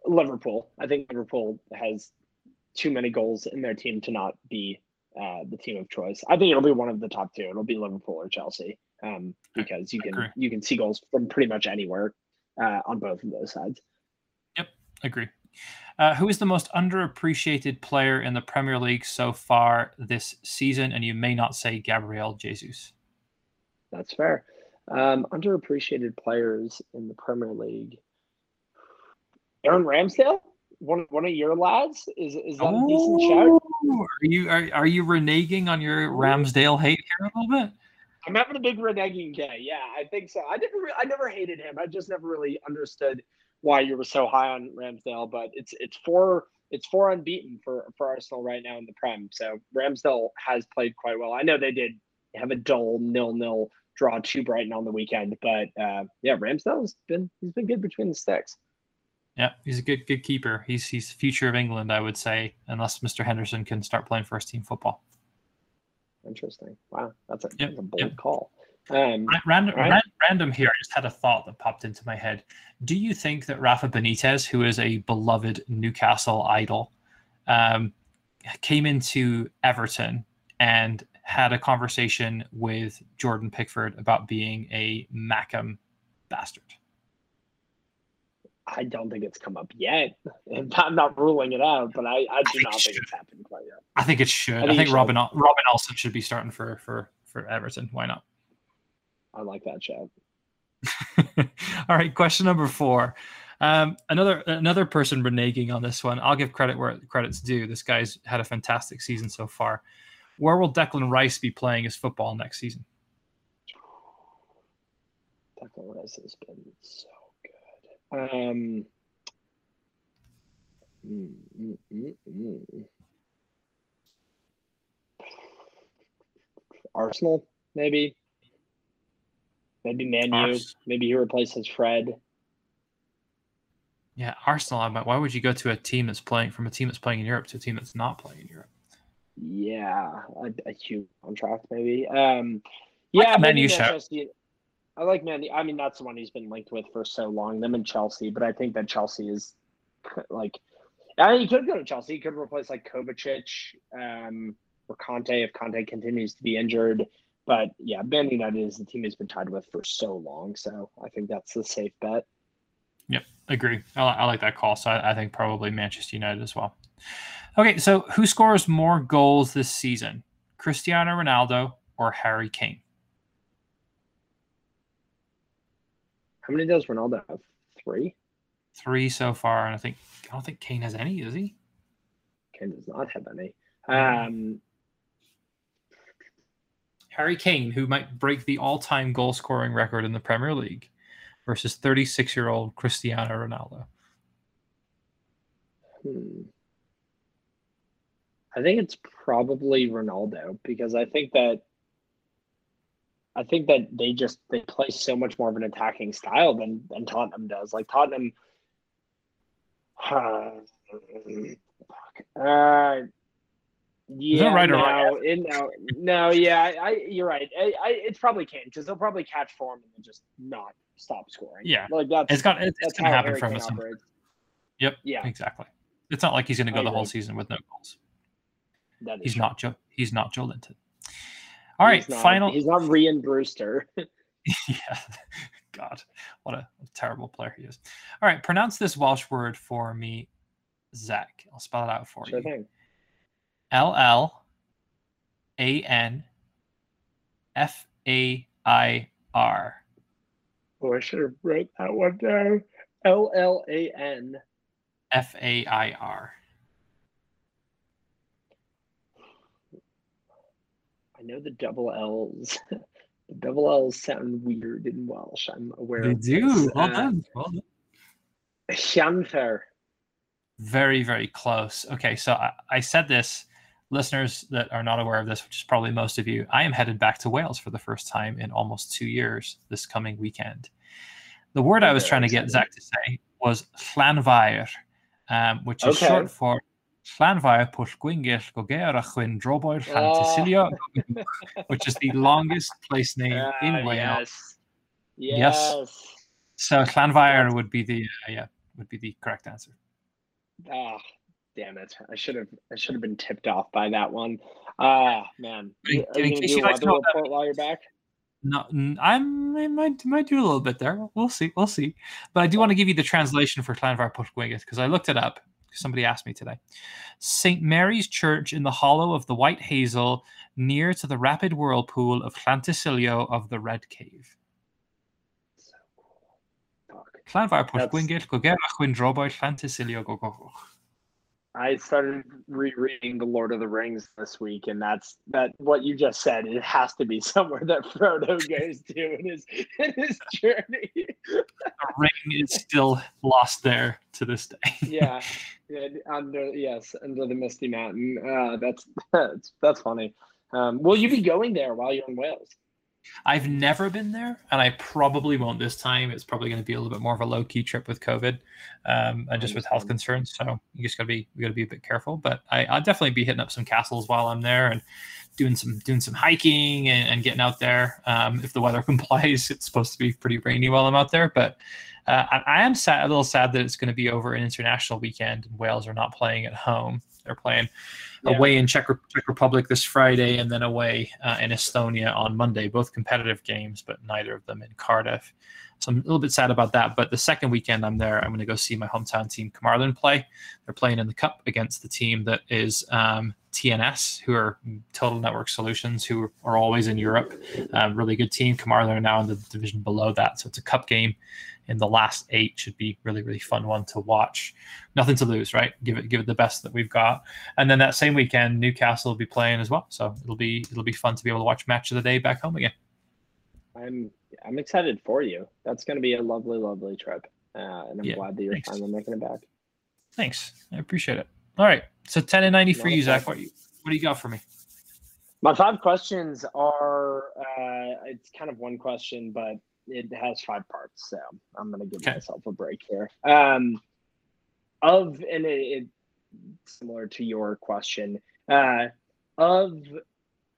S2: Liverpool. I think Liverpool has too many goals in their team to not be uh, the team of choice. I think it'll be one of the top two. It'll be Liverpool or Chelsea um, because you can you can see goals from pretty much anywhere uh, on both of those sides.
S3: Yep, agree. Uh, who is the most underappreciated player in the Premier League so far this season? And you may not say Gabriel Jesus.
S2: That's fair. Um, underappreciated players in the Premier League. Aaron Ramsdale, one one of your lads, is is that a decent shout?
S3: Oh, Are you are, are you reneging on your Ramsdale hate here a little bit?
S2: I'm having a big reneging day. Yeah, I think so. I never, re- I never hated him. I just never really understood why you were so high on Ramsdale. But it's it's four it's four unbeaten for for Arsenal right now in the Prem. So Ramsdale has played quite well. I know they did have a dull nil nil draw to Brighton on the weekend, but uh, yeah, Ramsdale's been he's been good between the sticks.
S3: Yeah, he's a good good keeper. He's he's the future of England, I would say, unless Mr. Henderson can start playing first team football.
S2: Interesting. Wow, that's a,
S3: Yep,
S2: that's a bold
S3: yep.
S2: call. Um,
S3: Random,
S2: Right.
S3: ran- random here. I just had a thought that popped into my head. Do you think that Rafa Benitez, who is a beloved Newcastle idol, um, came into Everton and had a conversation with Jordan Pickford about being a Mackem bastard?
S2: I don't think it's come up yet. And I'm not ruling it out, but I, I do
S3: think
S2: not
S3: it
S2: think
S3: should.
S2: it's happened quite yet.
S3: I think it should. I
S2: think
S3: think,
S2: it should.
S3: Robin Robin Olsen should be starting for for for Everton. Why not?
S2: I like that shout.
S3: All right, question number four. Um, another another person reneging on this one. I'll give credit where credit's due. This guy's had a fantastic season so far. Where will Declan Rice be playing his football next season?
S2: Declan Rice has been so. Um, mm, mm, mm. Arsenal, maybe. Maybe Man U.
S3: Ars-
S2: Maybe he replaces Fred.
S3: Yeah, Arsenal. Why would you go to a team that's playing from a team that's playing in Europe to a team that's not playing in Europe?
S2: Yeah, a, a huge contract maybe. Um, yeah,
S3: like
S2: maybe
S3: Manchester.
S2: I like Man. I mean, that's the one he's been linked with for so long. Them and Chelsea, but I think that Chelsea is like. I mean, he could go to Chelsea. He could replace like Kovacic um, or Kanté if Kanté continues to be injured. But yeah, Man United is the team he's been tied with for so long. So I think that's the safe bet.
S3: Yep, agree. I, I like that call. So I, I think probably Manchester United as well. Okay, so who scores more goals this season, Cristiano Ronaldo or Harry Kane?
S2: How many does Ronaldo have? Three.
S3: Three so far, and I think I don't think Kane has any. Does he?
S2: Kane does not have any. Um,
S3: Harry Kane, who might break the all-time goal scoring record in the Premier League, versus 36-year-old Cristiano Ronaldo.
S2: Hmm. I think it's probably Ronaldo because I think that I think that they just they play so much more of an attacking style than than Tottenham does. Like Tottenham, uh, uh yeah,
S3: right or
S2: no,
S3: wrong
S2: it, no, no, yeah, I, I you're right. I, I, it's probably Kane because they'll probably catch form and just not stop scoring.
S3: Yeah,
S2: like that's
S3: it's got it's, it's gonna happen
S2: Harry
S3: from us. Yep.
S2: Yeah.
S3: Exactly. It's not like he's going to
S2: I
S3: go the whole season with no goals.
S2: That is
S3: He's
S2: true.
S3: not Joe. He's not Joelinton. All right,
S2: He's not-
S3: final.
S2: He's not Rian Brewster.
S3: yeah. God, what a terrible player he is. All right, pronounce this Welsh word for me, Zach. I'll spell it out for
S2: sure
S3: you.
S2: thing.
S3: L L A N F A I R.
S2: Oh, I should have wrote that one down. L L A N.
S3: F A I R.
S2: know the double L's. the double L's sound weird in Welsh. I'm aware
S3: They
S2: of
S3: do. Well
S2: Uh,
S3: done. Well done.
S2: Llanfair.
S3: Very, very close. Okay, so I, I said this. Listeners that are not aware of this, which is probably most of you, I am headed back to Wales for the first time in almost two years this coming weekend. The word I was trying to get. Zach to say was Llanfair, um, which is
S2: Okay.
S3: short for Llanfair Gogera Chwyn Droboir
S2: Ah.
S3: Llantysilio, which is the longest place name
S2: Ah,
S3: in Wales.
S2: yes.
S3: Yes. So Llanfair would be the uh, yeah would be the correct answer.
S2: Ah, damn it! I should have. I should have been tipped off by that one. Ah, man.
S3: In-
S2: Are you
S3: in
S2: gonna
S3: case
S2: do
S3: you'd
S2: a
S3: like to
S2: weather
S3: know that-
S2: report while you're back?
S3: No, I'm I might might do a little bit there. We'll see. We'll see. But I do want to give you the translation for Clanvar Pushwingus because I looked it up. Somebody asked me today. St. Mary's Church in the hollow of the White Hazel, near to the rapid whirlpool of Llantysilio of the Red Cave.
S2: So cool. Fuck. I started rereading The Lord of the Rings this week, and that's that. What you just said, it has to be somewhere that Frodo goes to in his in his journey.
S3: The ring is still lost there to this day.
S2: yeah, yeah, under yes, under the Misty Mountain. Uh, that's that's that's funny. Um, will you be going there while you're in Wales?
S3: I've never been there, and I probably won't this time. It's probably going to be a little bit more of a low key trip with COVID, um, and just with health concerns. So you just got to be got to be a bit careful. But I, I'll definitely be hitting up some castles while I'm there and doing some doing some hiking and, and getting out there. Um, if the weather complies, it's supposed to be pretty rainy while I'm out there. But uh, I, I am sad, a little sad that it's going to be over an international weekend. and Wales are not playing at home. They're playing
S2: Yeah.
S3: away in Czech, Czech Republic this Friday, and then away uh, in Estonia on Monday. Both competitive games, but neither of them in Cardiff. So I'm a little bit sad about that. But the second weekend I'm there, I'm going to go see my hometown team, Carmarthen, play. They're playing in the cup against the team that is um, TNS, who are Total Network Solutions, who are always in Europe. Um, really good team. Carmarthen are now in the division below that, so it's a cup game. In the last eight should be really really fun one to watch. Nothing to lose, right? Give it give it the best that we've got. And then that same weekend, Newcastle will be playing as well. So it'll be it'll be fun to be able to watch match of the day back home again.
S2: I'm I'm excited for you. That's going to be a lovely, lovely trip, uh, and I'm
S3: Yeah,
S2: glad that you're
S3: thanks.
S2: finally making it back.
S3: Thanks, I appreciate it. All right, so ten and ninety for you, Zach. What you what do you got for me?
S2: My five questions are uh, it's kind of one question, but it has five parts, so I'm going to give
S3: Okay.
S2: myself a break here. Um, of and it, it similar to your question uh, of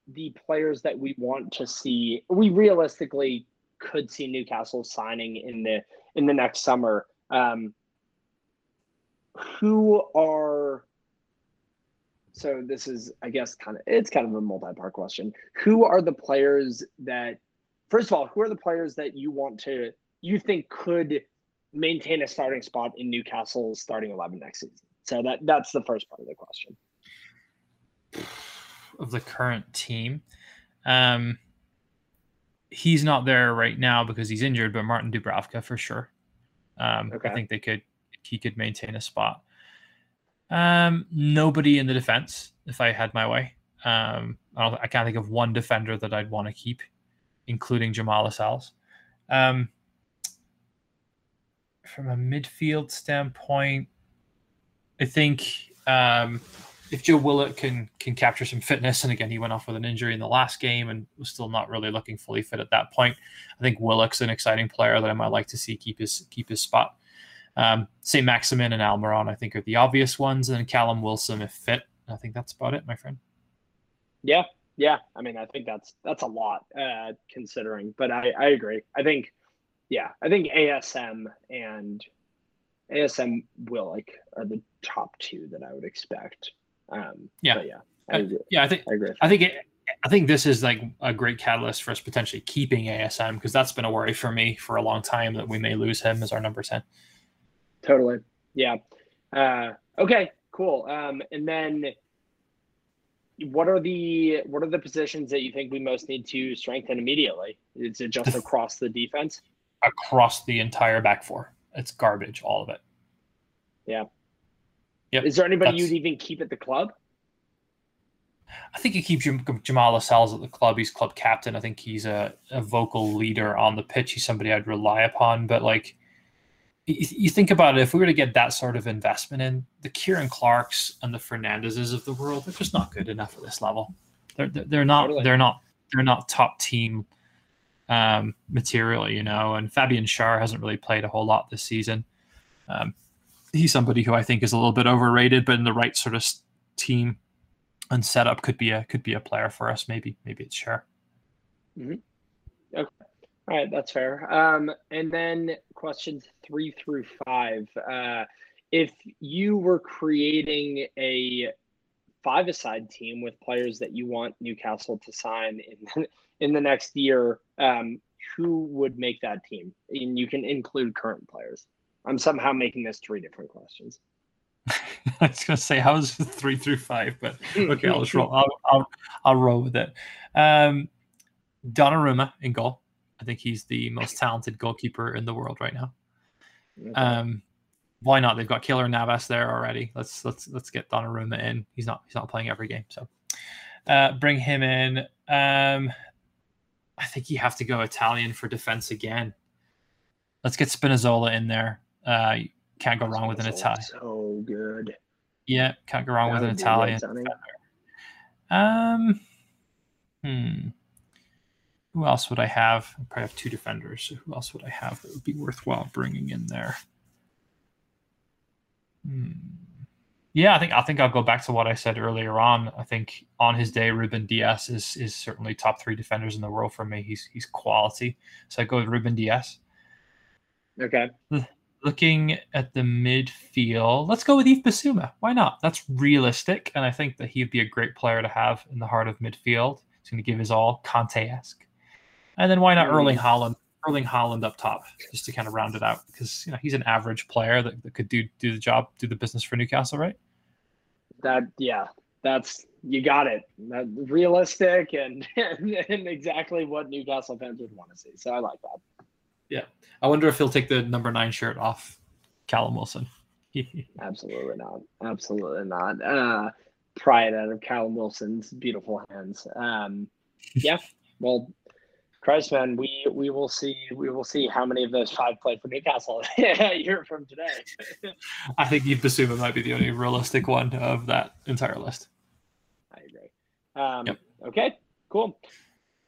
S2: the players that we want to see, we realistically could see Newcastle signing in the in the next summer. Um, who are so this is i guess kind of it's kind of a multi-part question who are the players that first of all who are the players that you want to you think could maintain a starting spot in newcastle's starting 11 next season? So that that's the first part of the question.
S3: Of the current team. Um he's not there right now because he's injured but martin dubravka for sure. Um okay. i think they could he could maintain a spot. Um, nobody in the defense, if I had my way. Um, I, I, can't think of one defender that I'd want to keep, including Jamal Lascelles. Um, from a midfield standpoint, I think um, if Joe Willock can can capture some fitness, and again he went off with an injury in the last game and was still not really looking fully fit at that point. I think Willock's an exciting player that I might like to see keep his keep his spot. Um. Maximin and Almiron, I think, are the obvious ones, and then Callum Wilson if fit. I think that's about it, my friend.
S2: Yeah, yeah. I mean, I think that's that's a lot uh, considering, but I I agree. I think, yeah, I think ASM and ASM will like are the top two that I would expect. Um,
S3: yeah, yeah, I yeah. I think I agree. I think it, I think this is like a great catalyst for us potentially keeping ASM because that's been a worry for me for a long time that we may lose him as our number ten.
S2: Totally. Yeah. Uh, okay. Cool. Um, and then, what are the what are the positions that you think we most need to strengthen immediately? Is it just across the defense?
S3: Across the entire back four, it's garbage, all of it.
S2: Yeah. Yeah. Is there anybody you'd even keep at the club?
S3: I think you keep Jamal Lascelles at the club. He's club captain. I think he's a, a vocal leader on the pitch. He's somebody I'd rely upon. But like, you think about it, if we were to get that sort of investment in the Ciaran Clarks and the Fernandezes of the world, they're just not good enough at this level. They're they're not totally. they're not they're not top team um, material, you know. And Fabian Schär hasn't really played a whole lot this season. Um, he's somebody who I think is a little bit overrated, but in the right sort of team and setup could be a could be a player for us. Maybe maybe it's Schär.
S2: Mm-hmm. Okay. All right, that's fair. Um, and then questions three through five. Uh, if you were creating a five-a-side team with players that you want Newcastle to sign in in the next year, um, who would make that team? And you can include current players. I'm somehow making this three different questions.
S3: I was going to say how is three through five, but okay, I'll just roll. I'll, I'll, I'll roll with it. Um, Donnarumma in goal. I think he's the most talented goalkeeper in the world right now. Um, why not? They've got Keylor Navas there already. Let's let's let's get Donnarumma in. He's not he's not playing every game, so uh, bring him in. Um, I think you have to go Italian for defense again. Let's get Spinazzola in there. Uh, can't go wrong with an Italian.
S2: So good.
S3: Yeah, can't go wrong that with an Italian. Um, hmm. Who else would I have? I probably have two defenders. So who else would I have that would be worthwhile bringing in there? Hmm. Yeah, I think I think I'll go back to what I said earlier on. I think on his day, Ruben Dias is is certainly top three defenders in the world for me. He's he's quality. So I go with Ruben Dias.
S2: Okay.
S3: Looking at the midfield, let's go with Yves Bissouma. Why not? That's realistic, and I think that he'd be a great player to have in the heart of midfield. He's going to give his all, Kanté-esque. And then why not Erling Haaland? Erling Haaland up top, just to kind of round it out, because you know he's an average player that, that could do do the job, do the business for Newcastle, right?
S2: That yeah, that's you got it. That, realistic and, and, and exactly what Newcastle fans would want to see. So I like that.
S3: Yeah, I wonder if he'll take the number nine shirt off Callum Wilson.
S2: Absolutely not. Absolutely not. Uh, pry it out of Callum Wilson's beautiful hands. Um, yeah. Well, Christ, man, we we will see we will see how many of those five played for Newcastle a year from today.
S3: I think Yves might be the only realistic one of that entire list.
S2: I agree. Um, yep. Okay, cool.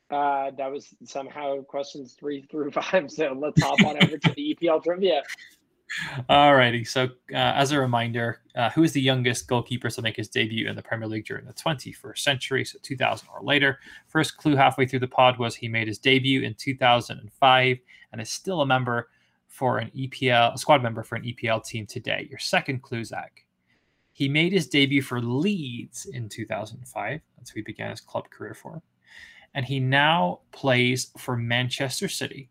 S2: Uh, that was somehow questions three through five. So let's hop on over to the EPL trivia.
S3: Alrighty. So, uh, as a reminder, uh, who is the youngest goalkeeper to make his debut in the Premier League during the 21st century? So, 2000 or later. First clue halfway through the pod was he made his debut in 2005 and is still a member for an EPL, a squad member for an EPL team today. Your second clue, Zach. He made his debut for Leeds in 2005. That's who he began his club career for. And he now plays for Manchester City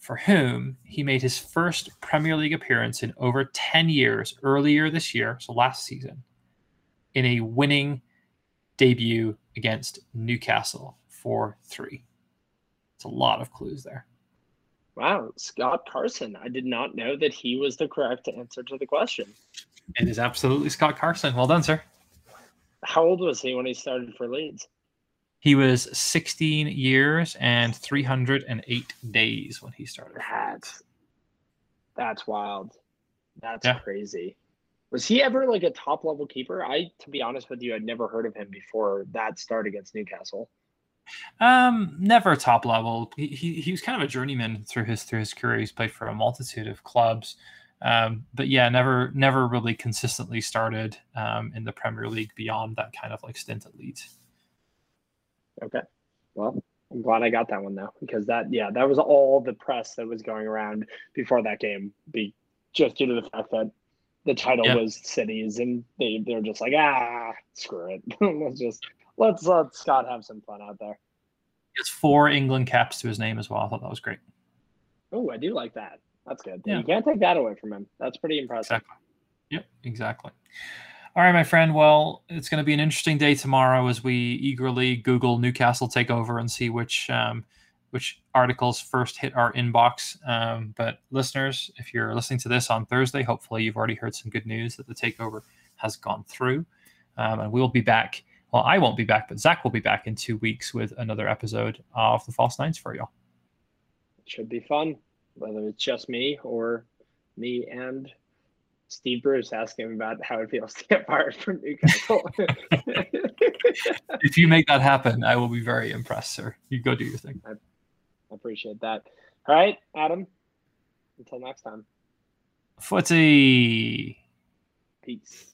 S3: for whom he made his first Premier League appearance in over 10 years earlier this year, so last season, in a winning debut against Newcastle 4 3. It's a lot of clues there.
S2: Wow, Scott Carson. I did not know that he was the correct answer to the question.
S3: It is absolutely Scott Carson. Well done, sir.
S2: How old was he when he started for Leeds?
S3: He was 16 years and 308 days when he started.
S2: That's that's wild. That's
S3: Yeah.
S2: crazy. Was he ever like a top level keeper? I, to be honest with you, I'd never heard of him before that start against Newcastle.
S3: Um, never top level. He, he he was kind of a journeyman through his through his career. He's played for a multitude of clubs, um, but yeah, never never really consistently started um, in the Premier League beyond that kind of like stint at Leeds.
S2: Okay. Well, I'm glad I got that one though, because that yeah, that was all the press that was going around before that game. Be just due to the fact that the title was cities, and they they're just like ah, screw it. let's just let's let Scott have some fun out there.
S3: He has four England caps to his name as well. I thought that was great.
S2: Oh, I do like that. That's good.
S3: Yeah.
S2: You can't take that away from him. That's pretty impressive.
S3: Exactly. Yep, exactly. All right, my friend. Well, it's going to be an interesting day tomorrow as we eagerly Google Newcastle takeover and see which um, which articles first hit our inbox. Um, but listeners, if you're listening to this on Thursday, hopefully you've already heard some good news that the takeover has gone through, um, and we will be back. Well, I won't be back, but Zach will be back in two weeks with another episode of the False Nines for y'all.
S2: It should be fun, whether it's just me or me and Steve Bruce asking him about how it feels to get fired from Newcastle.
S3: If you make that happen, I will be very impressed, sir. You go do your thing.
S2: I appreciate that. All right, Adam. Until next time.
S3: Footy.
S2: Peace.